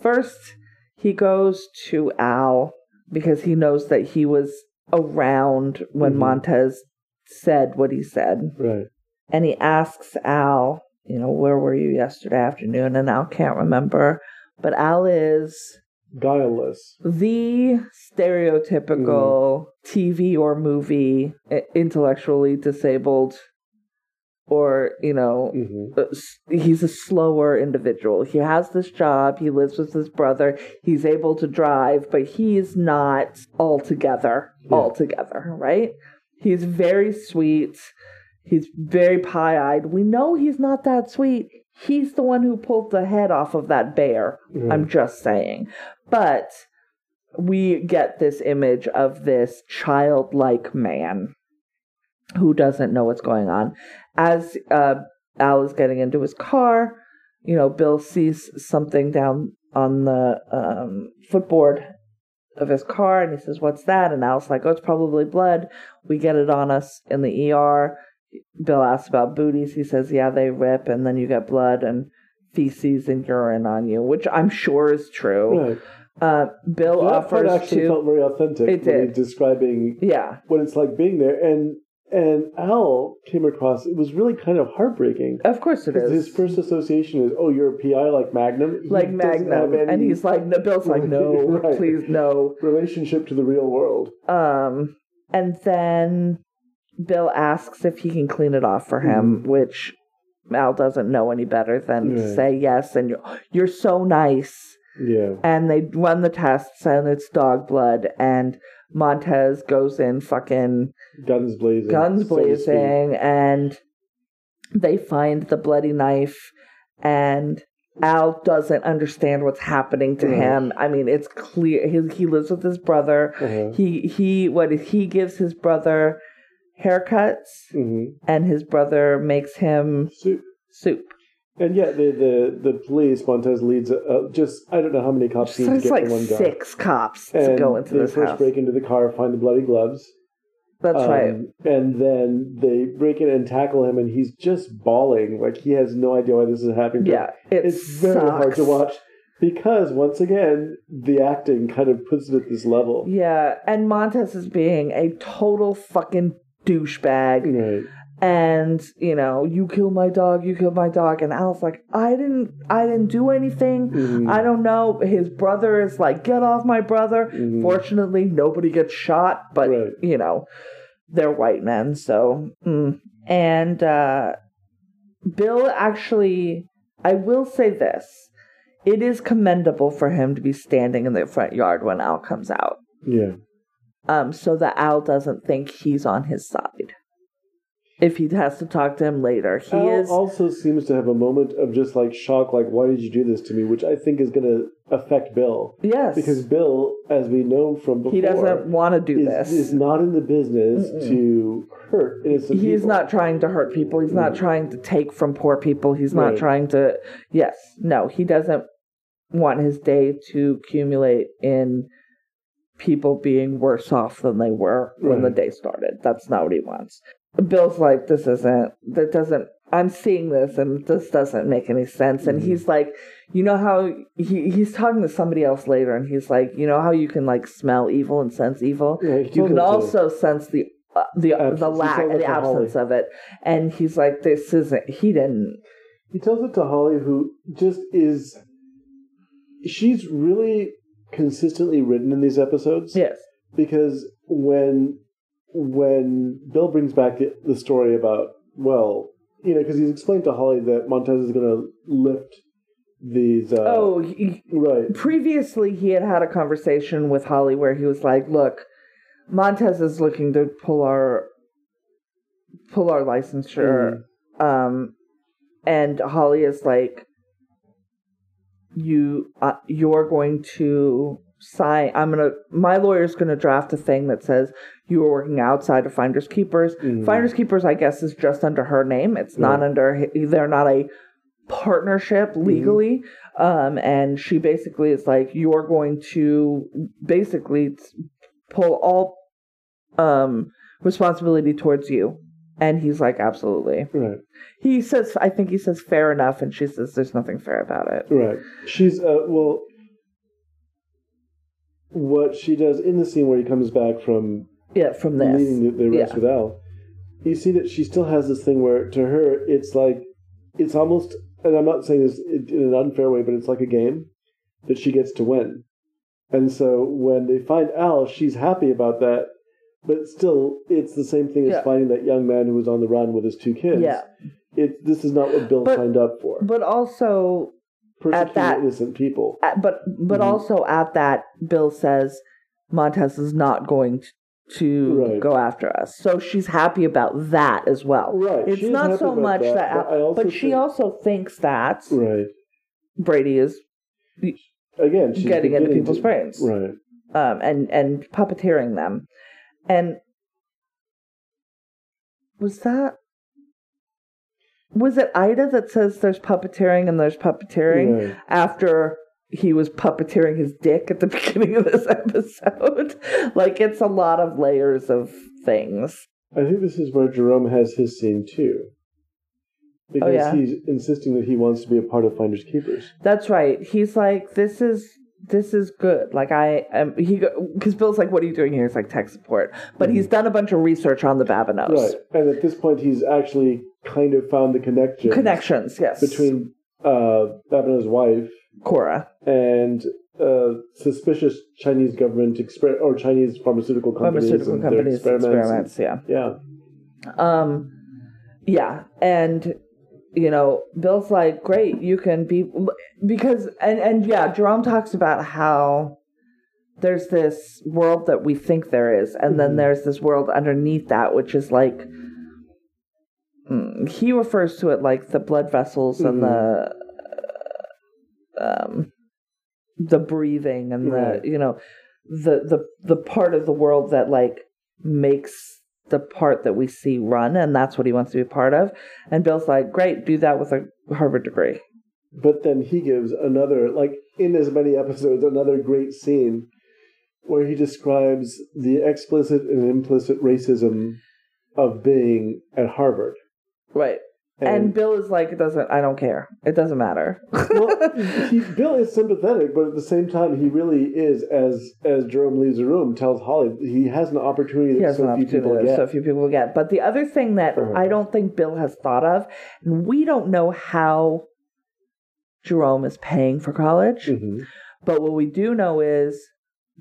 A: First, he goes to Al because he knows that he was around when
B: Mhm.
A: Montez said what he said.
B: Right.
A: And he asks Al, you know, where were you yesterday afternoon? And Al can't remember. But Al is
B: Guileless.
A: the stereotypical TV or movie intellectually disabled or, you know,
B: hmm
A: uh, he's a slower individual. He has this job, he lives with his brother, he's able to drive, but he's not altogether,
B: Yeah.
A: altogether, right? He's very sweet. He's very pie-eyed. We know he's not that sweet. He's the one who pulled the head off of that bear.
B: Mm-hmm.
A: I'm just saying. But we get this image of this childlike man who doesn't know what's going on. As uh, Al is getting into his car, you know, Bill sees something down on the um, footboard of his car and he says, What's that? And Al's like, Oh, it's probably blood. We get it on us in the ER. Bill asks about booties. He says, Yeah, they rip, and then you get blood and feces and urine on you, which I'm sure is true.
B: Right.
A: Uh, Bill
B: that part
A: offers
B: actually
A: to.
B: felt very authentic.
A: It did.
B: describing
A: yeah,
B: what it's like being there, and and Al came across. It was really kind of heartbreaking.
A: of course it is.
B: his first association is, oh, you're a PI like Magnum. He
A: like Magnum, and he's like, no, Bill's like, no,
B: Right.
A: please, no.
B: relationship to the real world.
A: Um, and then Bill asks if he can clean it off for him, which Al doesn't know any better than
B: Right.
A: say yes, and you're, you're so nice.
B: Yeah.
A: And they run the tests, and it's dog blood, and Montez goes in fucking
B: Guns blazing.
A: guns
B: so
A: blazing, and they find the bloody knife, and Al doesn't understand what's happening to
B: Right.
A: him. I mean, it's clear he, he lives with his brother.
B: Uh-huh.
A: He he what he gives his brother haircuts,
B: hmm
A: and his brother makes him
B: So,
A: soup.
B: and yeah, the, the the police Montez leads uh, just I don't know how many cops need
A: So
B: to get
A: like
B: one guy.
A: six cops to
B: And
A: go into
B: they first break into the car, find the bloody gloves.
A: That's
B: Um,
A: right.
B: And then they break in and tackle him, and he's just bawling like he has no idea why this is happening.
A: Yeah, it
B: it's very hard to watch because once again the acting kind of puts it at this level.
A: Yeah, and Montez is being a total fucking douchebag.
B: Right.
A: and you know you kill my dog you kill my dog and al's like i didn't i didn't do anything
B: Mhm.
A: i don't know his brother is like get off my brother
B: Mhm.
A: fortunately nobody gets shot but
B: Right.
A: you know they're white men so mm. and uh bill actually i will say this it is commendable for him to be standing in the front yard when al comes out
B: Yeah.
A: Um, so that Al doesn't think he's on his side. If he has to talk to him later, he
B: Al
A: is.
B: also seems to have a moment of just like shock, like "Why did you do this to me?" Which I think is going to affect Bill
A: yes,
B: because Bill, as we know from before,
A: he doesn't want to do
B: is,
A: this.
B: is not in the business to hurt innocent
A: He's
B: people.
A: not trying to hurt people. He's not trying to take from poor people. He's not
B: Right.
A: trying to. Yes, no, he doesn't want his day to accumulate in people being worse off than they were when the day started. That's not what he wants. Bill's like, this isn't, that doesn't, I'm seeing this and this doesn't make any sense. And
B: Mhm.
A: he's like, you know how he, he's talking to somebody else later and he's like, you know how you can like smell evil and sense evil?
B: Yeah,
A: you can
B: to-
A: also sense the, uh, the,
B: Absence.
A: the lack, the
B: Holly.
A: absence of it. And he's like, this isn't, he didn't,
B: He tells it to Holly, who just is. She's really consistently written in these episodes
A: yes.
B: because when when Bill brings back the, the story about, well, you know, because he's explained to Holly that Montez is going to lift these. Uh,
A: oh, he,
B: right.
A: previously he had had a conversation with Holly where he was like, "Look, Montez is looking to pull our pull our licensure." Um, and Holly is like, "You, uh, you're going to sign. I'm gonna. My lawyer's gonna draft a thing that says you are working outside of Finders Keepers.
B: Mhm.
A: Finders Keepers, I guess, is just under her name. It's not under. They're not a partnership legally. Um, and she basically is like, you're going to basically pull all um responsibility towards you. And he's like, absolutely.
B: Right.
A: He says, I think he says fair enough, and she says there's nothing fair about it.
B: Right. She's uh well what she does in the scene where he comes back from
A: Yeah, from this.
B: leading the, the race
A: Yeah.
B: with Al, you see that she still has this thing where to her it's like it's almost and I'm not saying this in in an unfair way, but it's like a game that she gets to win. And so when they find Al, she's happy about that, but still it's the same thing as
A: Yeah.
B: finding that young man who was on the run with his two kids.
A: Yeah.
B: It this is not what Bill
A: But-
B: signed up for.
A: But also,
B: Persecuting
A: that-
B: innocent people.
A: at, but but
B: Mhm.
A: also at that, Bill says Montez is not going to, to
B: Right.
A: go after us. So she's happy about that as well.
B: Right.
A: It's
B: she is
A: not so much that,
B: but, I also
A: but she
B: think-
A: also thinks that
B: Right.
A: Brady is
B: Again, she's
A: getting into people's brains.
B: Right.
A: um, and and puppeteering them. And was that was it Ida that says there's puppeteering and there's puppeteering
B: Right.
A: after he was puppeteering his dick at the beginning of this episode? like it's a lot of layers of things.
B: I think this is where Jerome has his scene too. Oh, because
A: Oh, yeah?
B: he's insisting that he wants to be a part of Finders Keepers.
A: That's right. He's like, this is this is good. Like I am. He because Bill's like, what are you doing here? He's like tech support, but he's done a bunch of research on the Babineaus
B: Right. And at this point, he's actually kind of found the connection
A: connections. Yes,
B: between uh, Babineau's wife
A: Cora.
B: and uh, suspicious Chinese government exper- or Chinese pharmaceutical companies
A: pharmaceutical companies
B: experiments.
A: experiments, yeah
B: Yeah.
A: um yeah and you know bill's like great you can be because and and yeah jerome talks about how there's this world that we think there is and then
B: Mhm.
A: there's this world underneath that which is like mm, he refers to it like the blood vessels and the um the breathing and the you know the the the part of the world that like makes the part that we see run and that's what he wants to be a part of. And bill's like great do that with a harvard degree.
B: But then he gives another, like in as many episodes, another great scene where he describes the explicit and implicit racism of being at Harvard.
A: right and, bill is like it doesn't i don't care it doesn't matter
B: well, he, Bill is sympathetic, but at the same time, he really is, as as Jerome leaves the room, tells Holly he has an opportunity that so few people get.
A: so few people get but the other thing that
B: Uh-huh.
A: i don't think bill has thought of and we don't know how jerome is paying for college
B: Mhm.
A: But what we do know is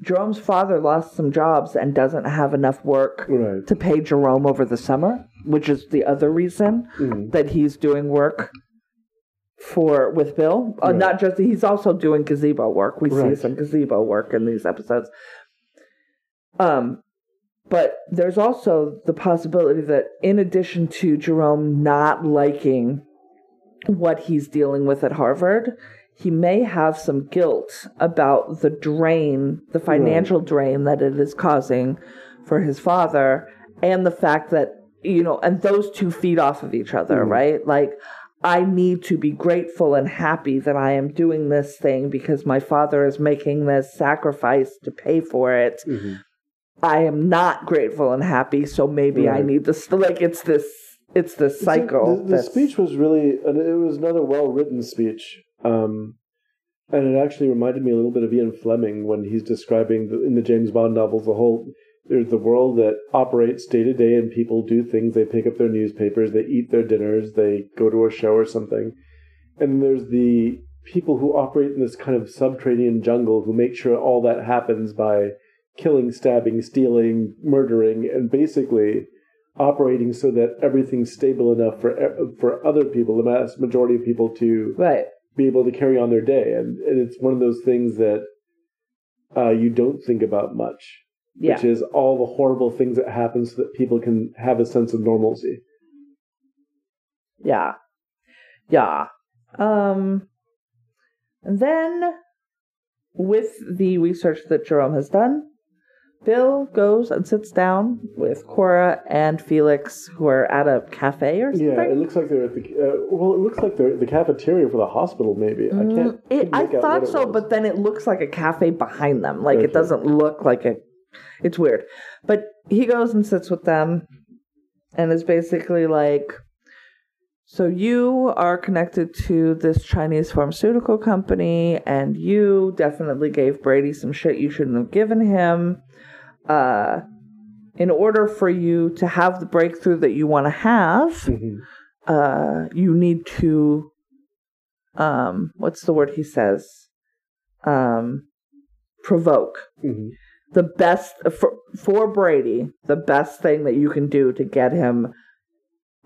A: Jerome's father lost some jobs and doesn't have enough work
B: Right.
A: to pay Jerome over the summer, which is the other reason
B: Mhm.
A: that he's doing work for with Bill. Uh,
B: Right.
A: not just he's also doing gazebo work. We see some gazebo work in these episodes. Um but there's also the possibility that in addition to Jerome not liking what he's dealing with at Harvard, he may have some guilt about the drain, the financial drain that it is causing for his father, and the fact that, you know, and those two feed off of each other,
B: Mhm.
A: right? Like, I need to be grateful and happy that I am doing this thing because my father is making this sacrifice to pay for it.
B: Mhm.
A: I am not grateful and happy, so maybe I need this. Like, it's this. It's this cycle.
B: The, the speech was really, and it was another well written speech. Um, and it actually reminded me a little bit of Ian Fleming when he's describing the, in the James Bond novels the whole there's the world that operates day to day and people do things. They pick up their newspapers, they eat their dinners, they go to a show or something. And there's the people who operate in this kind of subterranean jungle who make sure all that happens by killing, stabbing, stealing, murdering, and basically operating so that everything's stable enough for for other people, the mass majority of people, to
A: Right.
B: be able to carry on their day. And, and it's one of those things that uh, you don't think about much,
A: Yeah.
B: which is all the horrible things that happen so that people can have a sense of normalcy.
A: Yeah. Yeah. Um and then with the research that Jerome has done, Bill goes and sits down with Cora and Felix, who are at a cafe or something.
B: Yeah, it looks like they're at the uh, well. It looks like they're at the cafeteria for the hospital. Maybe I
A: Mm,
B: can't.
A: it, I thought so, but then it looks like a cafe behind them. Like
B: Okay.
A: it doesn't look like a. It's weird. But he goes and sits with them and is basically like, So you are connected to this Chinese pharmaceutical company, and you definitely gave Brady some shit you shouldn't have given him. Uh, in order for you to have the breakthrough that you want to have,
B: Mhm.
A: uh, you need to um what's the word he says um provoke
B: Mhm.
A: The best for, for brady the best thing that you can do to get him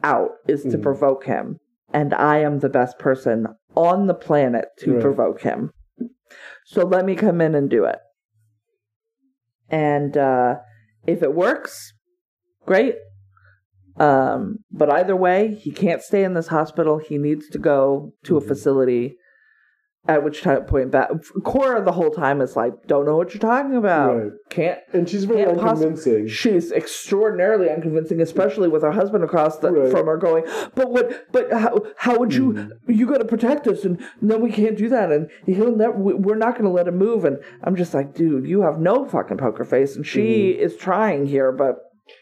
A: out is to
B: Mhm.
A: provoke him and i am the best person on the planet to
B: Right.
A: provoke him so let me come in and do it and uh if it works great um, but either way, he can't stay in this hospital. He needs to go to a
B: Mhm.
A: facility. At which time point back, Cora the whole time is like, "Don't know what you're talking about.
B: Right.
A: Can't."
B: And she's very
A: possi-
B: unconvincing.
A: She's extraordinarily unconvincing, especially with her husband across the,
B: Right.
A: from her, going, "But what? But how? How would you?
B: Mhm.
A: You got to protect us, and no, we can't do that, and he'll never. we- We're not going to let him move." And I'm just like, "Dude, you have no fucking poker face," and she
B: Mm-hmm.
A: is trying here, but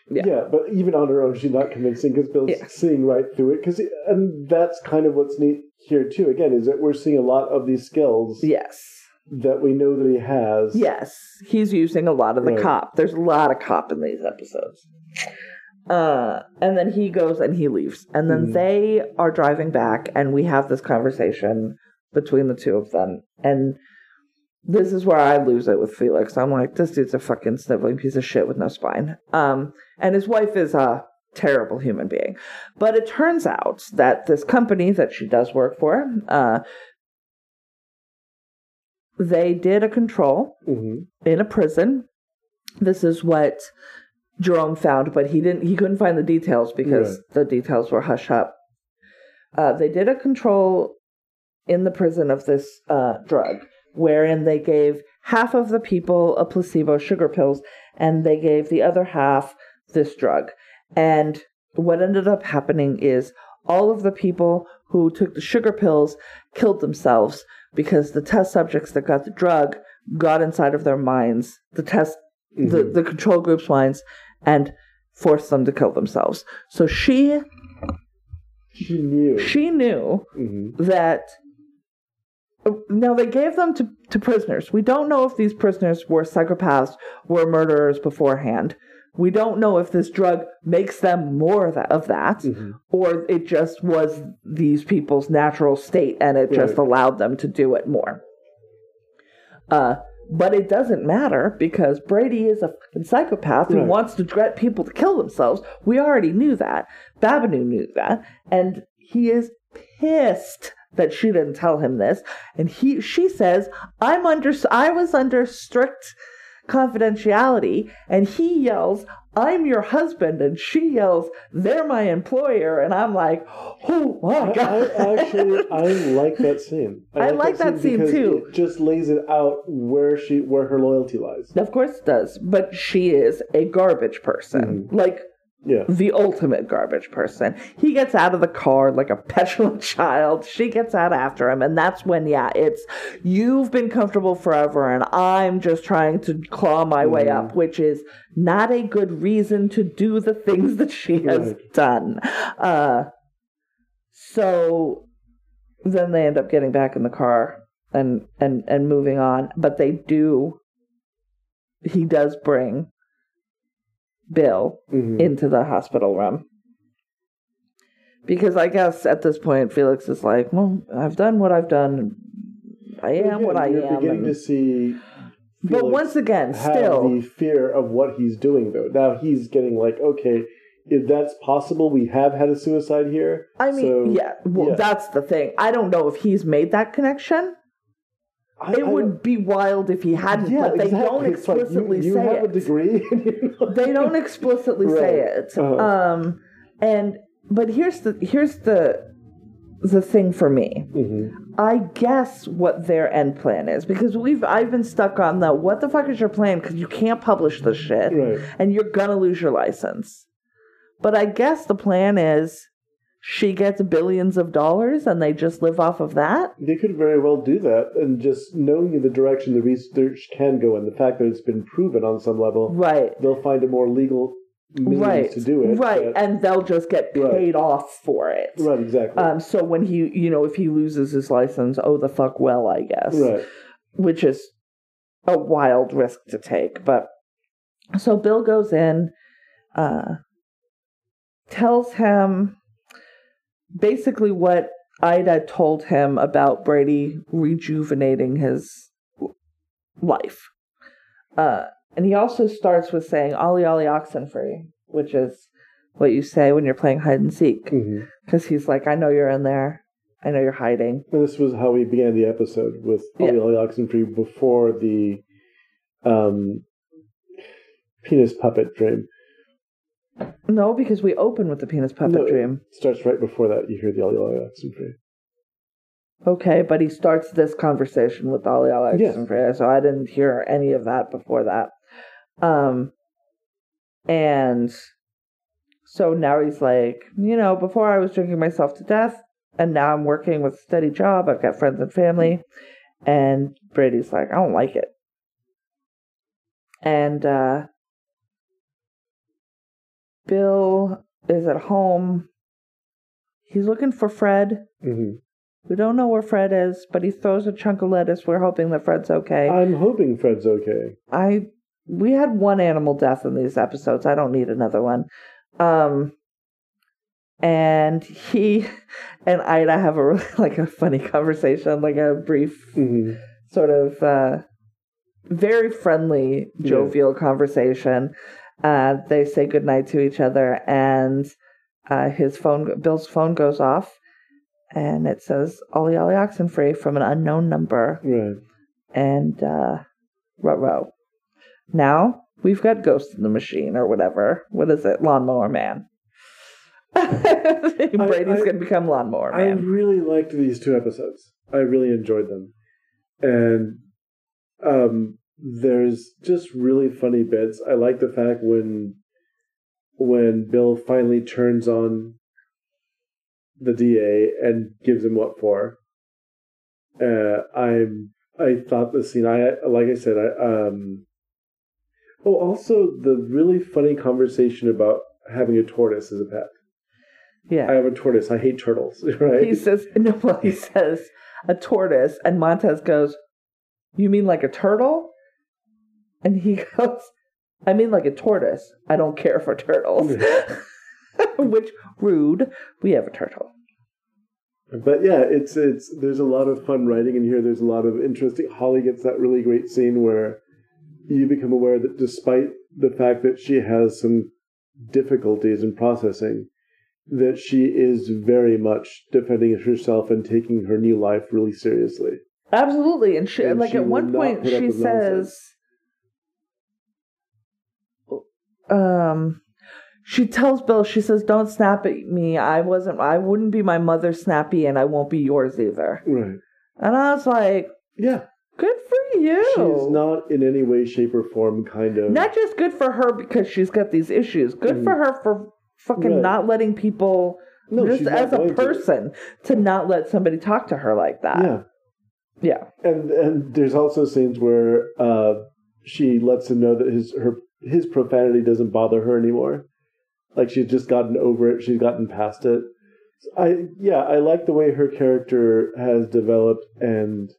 B: Yeah.
A: Yeah.
B: but even on her own, she's not convincing because Bill's
A: Yeah.
B: seeing right through it. Because and that's kind of what's neat here too. Again, is that we're seeing a lot of these skills
A: yes.
B: that we know that he has.
A: Yes, he's using a lot of the
B: Right.
A: cop. There's a lot of cop in these episodes. Uh, and then he goes and he leaves. And then
B: Mhm.
A: they are driving back, and we have this conversation between the two of them. And this is where I lose it with Felix. I'm like, this dude's a fucking sniveling piece of shit with no spine. Um, and his wife is a terrible human being. But it turns out that this company that she does work for, uh, they did a control
B: hmm
A: in a prison. This is what Jerome found, but he didn't. He couldn't find the details because
B: Right.
A: the details were hush up. Uh, they did a control in the prison of this uh, drug, wherein they gave half of the people a placebo sugar pills, and they gave the other half this drug. And what ended up happening is all of the people who took the sugar pills killed themselves because the test subjects that got the drug got inside of their minds, the test, the,
B: Mhm.
A: the control group's minds, and forced them to kill themselves. So she
B: She knew.
A: she knew
B: hmm
A: that now they gave them to, to prisoners. We don't know if these prisoners were psychopaths, were murderers beforehand. We don't know if this drug makes them more of that, of that
B: hmm
A: or it just was these people's natural state and it just allowed them to do it more. Uh, but it doesn't matter because Brady is a fucking psychopath who
B: Right.
A: wants to get people to kill themselves. We already knew that. Babineau knew that, and he is pissed that she didn't tell him this. And he, she says, "I'm under. I was under strict confidentiality," and he yells, "I'm your husband," and she yells, "They're my employer," and I'm like, "Oh my
B: I,
A: god!"
B: I actually I like that scene.
A: I like that scene,
B: because
A: too.
B: It just lays it out where she where her loyalty lies.
A: Of course it does, but she is a garbage person. Mm-hmm. Like
B: Yeah.
A: the ultimate garbage person. He gets out of the car like a petulant child. She gets out after him, and that's when, yeah, it's you've been comfortable forever, and I'm just trying to claw my way
B: Mhm.
A: up, which is not a good reason to do the things that she has
B: Right.
A: done. Uh, so then they end up getting back in the car and and and moving on, but they do. He does bring Bill
B: Mhm.
A: into the hospital room. Because I guess at this point, Felix is like, well, I've done what I've done. I am
B: Again,
A: what I
B: you're
A: am.
B: beginning
A: and-
B: to see
A: But once again, still,
B: the fear of what he's doing though. Now he's getting like, okay, if that's possible, we have had a suicide here.
A: I mean,
B: so,
A: yeah, well,
B: yeah.
A: that's the thing. I don't know if he's made that connection.
B: I,
A: It
B: I
A: would be wild if he hadn't,
B: yeah,
A: but they
B: exactly.
A: don't
B: It's like, you-
A: explicitly
B: you,
A: say
B: have
A: it.
B: a degree. you're not-
A: they don't explicitly say it.
B: Uh-huh.
A: Um, and but here's the here's the the thing for me.
B: Mhm.
A: I guess what their end plan is because we've I've been stuck on the what the fuck is your plan because you can't publish this shit
B: Right.
A: and you're gonna lose your license. But I guess the plan is she gets billions of dollars and they just live off of that.
B: They could very well do that, and just knowing the direction the research can go and the fact that it's been proven on some level,
A: Right.
B: they'll find a more legal means
A: Right.
B: to do it.
A: Right.
B: but-
A: And they'll just get
B: Right.
A: paid off for it.
B: right, exactly.
A: Um, so when he, you know, if he loses his license, oh the fuck well, I guess.
B: right.
A: Which is a wild risk to take. But so Bill goes in, uh, tells him basically what Ida told him about Brady rejuvenating his life. Uh, and he also starts with saying Ollie Ollie Oxenfree, which is what you say when you're playing hide and seek. Because he's like, I know you're in there. I know you're hiding.
B: And this was how we began the episode with
A: Yeah.
B: Ollie Ollie Oxenfree before the um, penis puppet dream.
A: No, because we open with the penis puppet
B: No,
A: dream.
B: It starts right before that. You hear the Ollie Ollie Oxenfree.
A: Okay, but he starts this conversation with
B: Yes.
A: and Freya, so I didn't hear any of that before that. Um, and so now he's like, you know, before I was drinking myself to death, and now I'm working with a steady job. I've got friends and family. And Brady's like, I don't like it. And uh, Bill is at home. He's looking for Fred.
B: hmm
A: We don't know where Fred is, but he throws a chunk of lettuce. We're hoping that Fred's okay.
B: I'm hoping Fred's okay.
A: I we had one animal death in these episodes. I don't need another one. Um and he and Ida have a really like a funny conversation, like a brief
B: hmm
A: sort of uh very friendly,
B: Yeah.
A: jovial conversation. Uh they say goodnight to each other and uh his phone Bill's phone goes off and it says Ollie Ollie Oxenfree from an unknown number
B: Right.
A: and uh row Now we've got Ghost in the Machine or whatever. What is it? Lawnmower Man. Brady's
B: I-
A: gonna become Lawnmower Man.
B: I really liked these two episodes. I really enjoyed them. And um there's just really funny bits. I like the fact when when Bill finally turns on the DA and gives him what for. Uh I'm I thought the scene I like I said I um Oh also the really funny conversation about having a tortoise as a pet.
A: Yeah.
B: I have a tortoise. I hate turtles, right?
A: He says no. Well, he says a tortoise, and Montez goes, "You mean like a turtle?" And he goes, "I mean like a tortoise. I don't care for turtles." Which rude. We have a turtle.
B: But yeah, it's it's there's a lot of fun writing in here. There's a lot of interesting. Holly gets that really great scene where you become aware that despite the fact that she has some difficulties in processing, that she is very much defending herself and taking her new life really seriously.
A: Absolutely, and she
B: And
A: like
B: she
A: at one point she says, um, she tells Bill, she says, "Don't snap at me. I wasn't. I wouldn't be my mother's snappy, and I won't be yours either."
B: Right.
A: And I was like,
B: Yeah.
A: "Good for you."
B: She's not in any way, shape, or form kind of.
A: Not just good for her because she's got these issues. Good
B: Mhm.
A: for her for fucking
B: Right.
A: not letting people.
B: no,
A: just as a
B: going to.
A: person, to. not let somebody talk to her like that.
B: Yeah.
A: Yeah.
B: and and there's also scenes where uh, she lets him know that his her his profanity doesn't bother her anymore. Like she's just gotten over it. She's gotten past it. I yeah, I like the way her character has developed and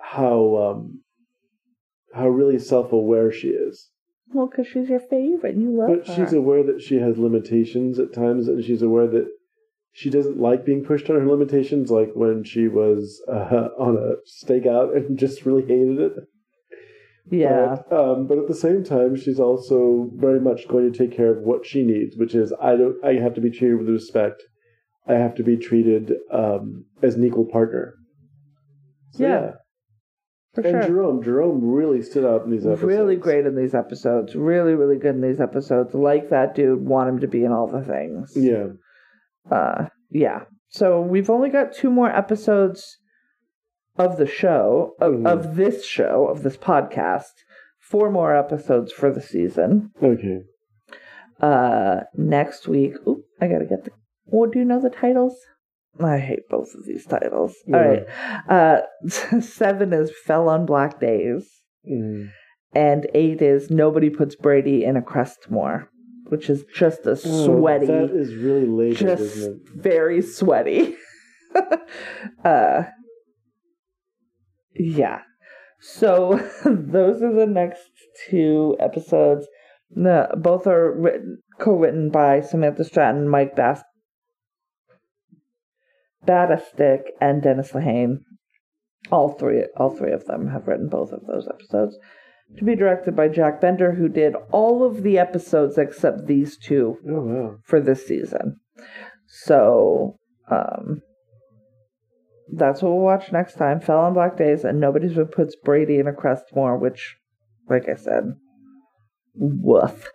B: how um how really self aware she is.
A: Well, because she's your favorite, and you love
B: But
A: her.
B: she's aware that she has limitations at times, and she's aware that she doesn't like being pushed on her limitations, like when she was uh, on a stakeout and just really hated it.
A: Yeah.
B: But, um, but at the same time, she's also very much going to take care of what she needs, which is I don't. I have to be treated with respect. I have to be treated um, as an equal partner. So,
A: Yeah, For
B: And
A: sure.
B: Jerome, Jerome really stood out in these episodes.
A: Really great in these episodes. Really, really good in these episodes. Like that dude. Want him to be in all the things.
B: Yeah.
A: uh yeah so we've only got two more episodes of the show of,
B: Mhm.
A: of this show of this podcast four more episodes for the season
B: Okay.
A: uh next week oop, i gotta get the oh do you know the titles i hate both of these titles
B: Yeah.
A: all right uh seven is fell on black days
B: Mm.
A: and eight is nobody puts brady in a crest more which is just a
B: Oh,
A: sweaty
B: that is really labeled,
A: just
B: isn't it?
A: very sweaty. uh, yeah. So those are the next two episodes. No, both are written, co-written by Samantha Stratton, Mike Bass, Batistick, and Dennis Lehane. All three, all three of them have written both of those episodes. To be directed by Jack Bender, who did all of the episodes except these two
B: Oh wow.
A: for this season. So, um, that's what we'll watch next time. Fell on Black Days, and nobody's been puts Brady in a crest more, which, like I said, woof.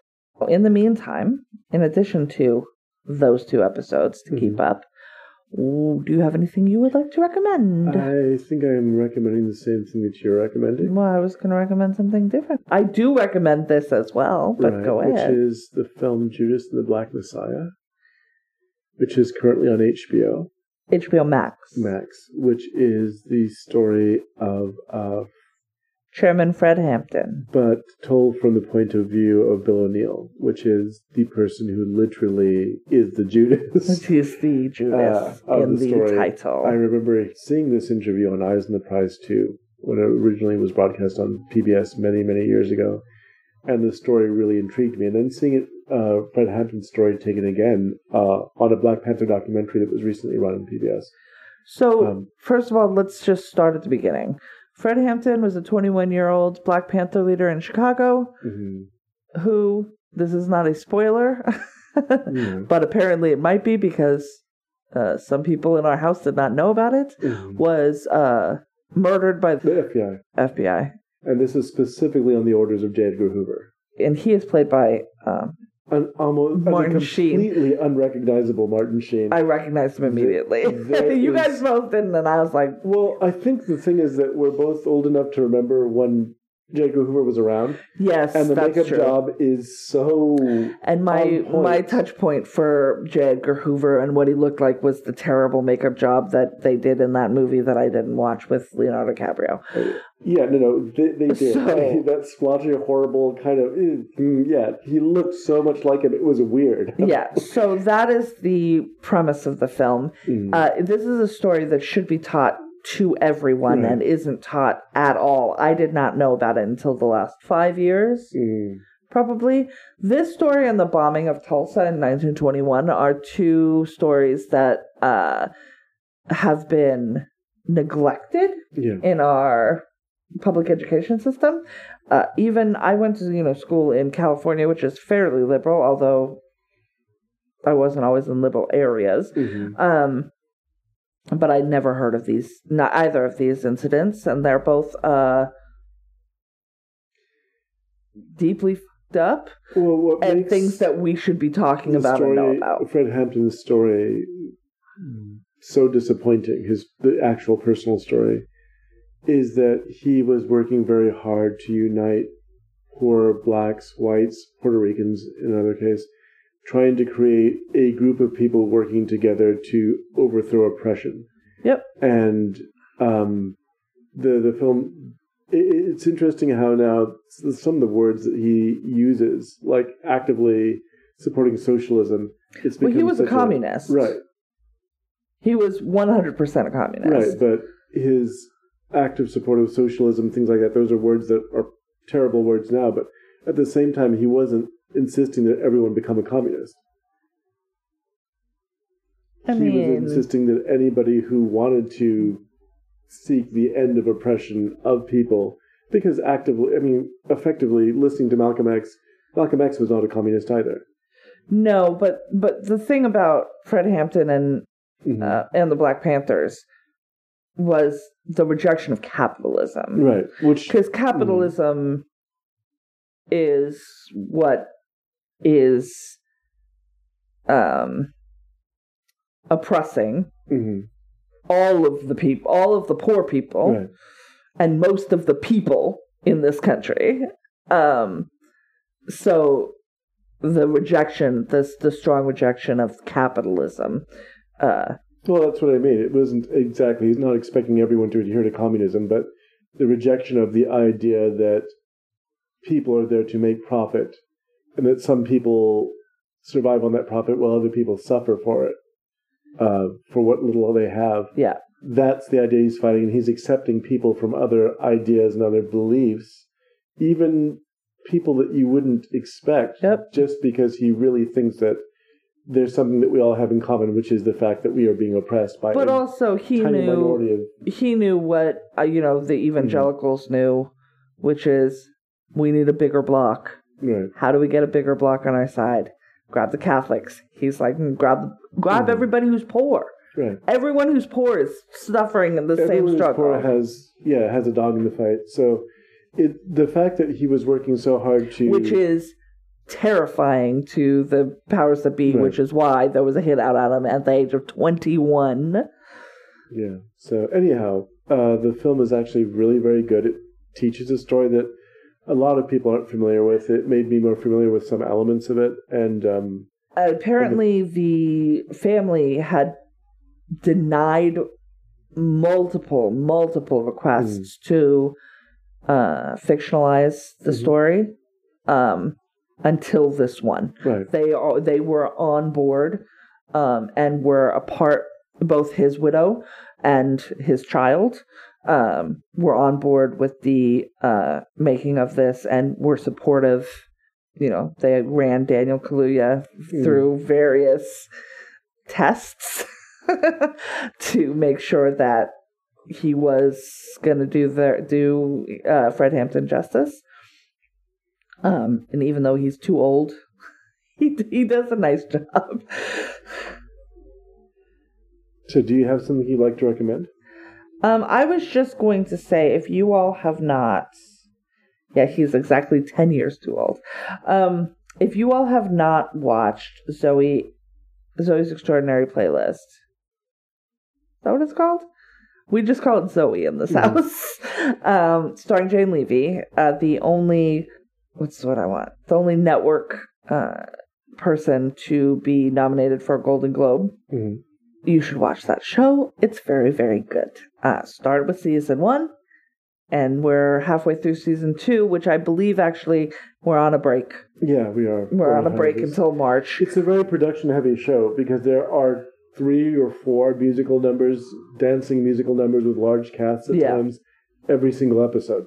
A: In the meantime, in addition to those two episodes to keep mm-hmm. up, do you have anything you would like to recommend?
B: I think I'm recommending the same thing that you're recommending.
A: well, I was going to recommend something different. I do recommend this as well, but
B: right,
A: go ahead.
B: which is the film Judas and the Black Messiah, which is currently on HBO
A: HBO Max.
B: Max, which is the story of, uh,
A: Chairman Fred Hampton.
B: but told from the point of view of Bill O'Neill, which is the person who literally is the Judas.
A: He's the Judas
B: Uh, of
A: in
B: the
A: the, title.
B: I remember seeing this interview on Eyes on the Prize too, when it originally was broadcast on PBS many, many years ago. And the story really intrigued me. And then seeing it, uh, Fred Hampton's story taken again uh, on a Black Panther documentary that was recently run on PBS.
A: so,
B: um,
A: first of all, let's just start at the beginning. Fred Hampton was a 21 year old Black Panther leader in Chicago
B: mhm.
A: who, this is not a spoiler,
B: Yeah.
A: but apparently it might be because uh, some people in our house did not know about it,
B: Mhm.
A: was uh, murdered by
B: The
A: the
B: FBI.
A: FBI.
B: And this is specifically on the orders of J. Edgar Hoover.
A: And he is played by, um,
B: An almost
A: Martin
B: a
A: Sheen.
B: completely unrecognizable Martin Sheen.
A: I recognized him immediately. you
B: is-
A: guys both didn't, and I was like,
B: Well, I think the thing is that we're both old enough to remember when J. Edgar Hoover was around,
A: yes,
B: and the makeup
A: true.
B: job is so.
A: And my my touch point for J. Edgar Hoover and what he looked like was the terrible makeup job that they did in that movie that I didn't watch with Leonardo DiCaprio.
B: Yeah, no, no, they, they did
A: So-
B: that splotchy, horrible kind of. mm, Yeah, he looked so much like him; it was weird.
A: yeah, so that is the premise of the film.
B: Mm.
A: Uh, this is a story that should be taught to everyone
B: Right.
A: and isn't taught at all. I did not know about it until the last five years.
B: Mm.
A: probably. This story and the bombing of Tulsa in 1921 are two stories that uh, have been neglected
B: Yeah,
A: in our public education system. Uh, even I went to you know school in California, which is fairly liberal, although I wasn't always in liberal areas.
B: Mhm.
A: Um, but I'd never heard of these, not either of these incidents, and they're both uh, deeply fucked up
B: Well, what
A: and things that we should be talking about
B: story,
A: and know about.
B: Fred Hampton's story so disappointing. His the actual personal story is that he was working very hard to unite poor blacks, whites, Puerto Ricans, in another case, trying to create a group of people working together to overthrow oppression.
A: Yep.
B: And um, the the film. i- i- It's interesting how now some of the words that he uses, like actively supporting socialism, it's
A: Well, he was a communist.
B: right?
A: He was 100% a communist.
B: Right, but his active support of socialism, things like that, those are words that are terrible words now. But at the same time, he wasn't insisting that everyone become a communist.
A: I
B: he
A: mean,
B: was insisting that anybody who wanted to seek the end of oppression of people because actively, I mean, effectively listening to Malcolm X, Malcolm X was not a communist either.
A: No, but but the thing about Fred Hampton and
B: Mhm.
A: uh, and the Black Panthers was the rejection of capitalism.
B: right, which
A: Because capitalism is what is um, oppressing
B: mhm,
A: all of the people, all of the poor people,
B: right,
A: and most of the people in this country. Um, so the rejection, this the strong rejection of capitalism. Uh,
B: Well, that's what I mean. It wasn't exactly, he's not expecting everyone to adhere to communism, but the rejection of the idea that people are there to make profit and that some people survive on that profit while other people suffer for it, uh, for what little they have.
A: yeah,
B: That's the idea he's fighting, and he's accepting people from other ideas and other beliefs, even people that you wouldn't expect,
A: Yep.
B: just because he really thinks that there's something that we all have in common, which is the fact that we are being oppressed by
A: but also he knew
B: of
A: he knew what uh, you know the evangelicals knew, which is we need a bigger block.
B: Right.
A: How do we get a bigger block on our side? Grab the Catholics. He's like, "Mm, grab grab
B: Mhm.
A: everybody who's poor.
B: Right.
A: Everyone who's poor is suffering in the
B: Everyone
A: same
B: who's
A: struggle.
B: poor has yeah has a dog in the fight. So it the fact that he was working so hard to
A: which is terrifying to the powers that be,
B: Right.
A: which is why there was a hit out on him at the age of 21.
B: Yeah. So anyhow, uh, the film is actually really very good. It teaches a story that a lot of people aren't familiar with. It made me more familiar with some elements of it, and um,
A: Apparently, the family had denied multiple, multiple requests to uh, fictionalize the
B: Mhm.
A: story um, until this one.
B: right,
A: they are they were on board um, and were a part both his widow and his child um, were on board with the uh, making of this and were supportive you know they ran daniel kaluuya through various tests to make sure that he was going to do the do uh, fred hampton justice um, and even though he's too old, he he does a nice job.
B: so do you have something you'd like to recommend?
A: Um, I was just going to say, if you all have not, yeah, he's exactly ten years too old. Um, if you all have not watched Zoey, Zoey's Extraordinary Playlist, is that what it's called? We just call it Zoey in this
B: Mhm.
A: house. Um, starring Jane Levy, uh, the only what's what I want, the only network uh, person to be nominated for a Golden Globe
B: hmm
A: you should watch that show. It's very, very good. Uh, started with season one, and we're halfway through season two, which I believe actually we're on a break.
B: Yeah, we are.
A: We're on a break
B: hiatus.
A: until March.
B: It's a very production heavy show because there are three or four musical numbers, dancing musical numbers with large casts at
A: Yeah.
B: times, every single episode.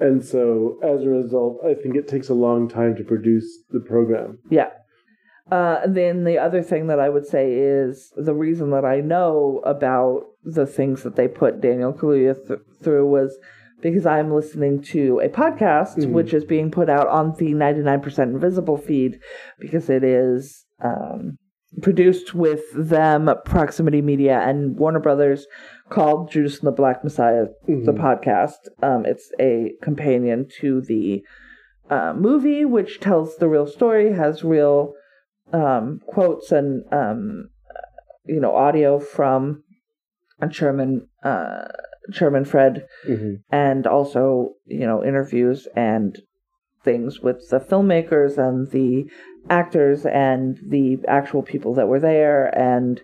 B: And so as a result, I think it takes a long time to produce the program.
A: Yeah. Uh, and then the other thing that I would say is the reason that I know about the things that they put Daniel Kaluuya th- through was because I'm listening to a podcast
B: Mhm.
A: which is being put out on the 99% Invisible feed because it is um, produced with them, Proximity Media, and Warner Brothers called Judas and the Black Messiah the
B: Mhm.
A: podcast. Um, it's a companion to the uh, movie, which tells the real story, has real um, quotes and um, you know audio from Chairman uh, Chairman Fred,
B: Mhm.
A: and also you know interviews and things with the filmmakers and the actors and the actual people that were there. And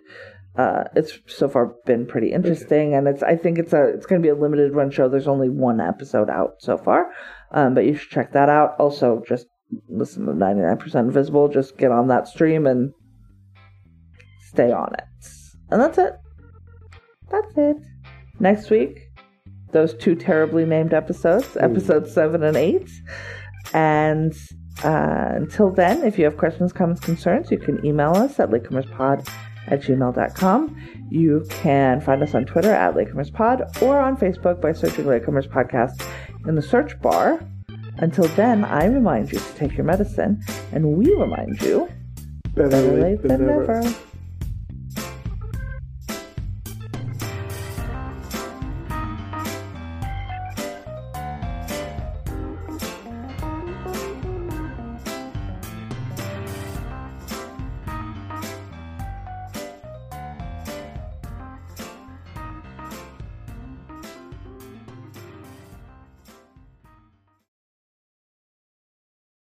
A: uh, it's so far been pretty interesting. And it's i think it's a it's going to be a limited run show. There's only one episode out so far um, but you should check that out. Also just listen to 99% invisible just get on that stream and stay on it. And that's it. That's it. Next week those two terribly named episodes episodes 7 and 8 and uh, until then if you have questions comments concerns you can email us at latecomerspod at gmail.com. You can find us on Twitter at Latecomers Pod or on Facebook by searching Latecomers Podcast in the search bar. Until then, I remind you to take your medicine, and we remind you
B: Better,
A: better late
B: than
A: than
B: never.
A: never.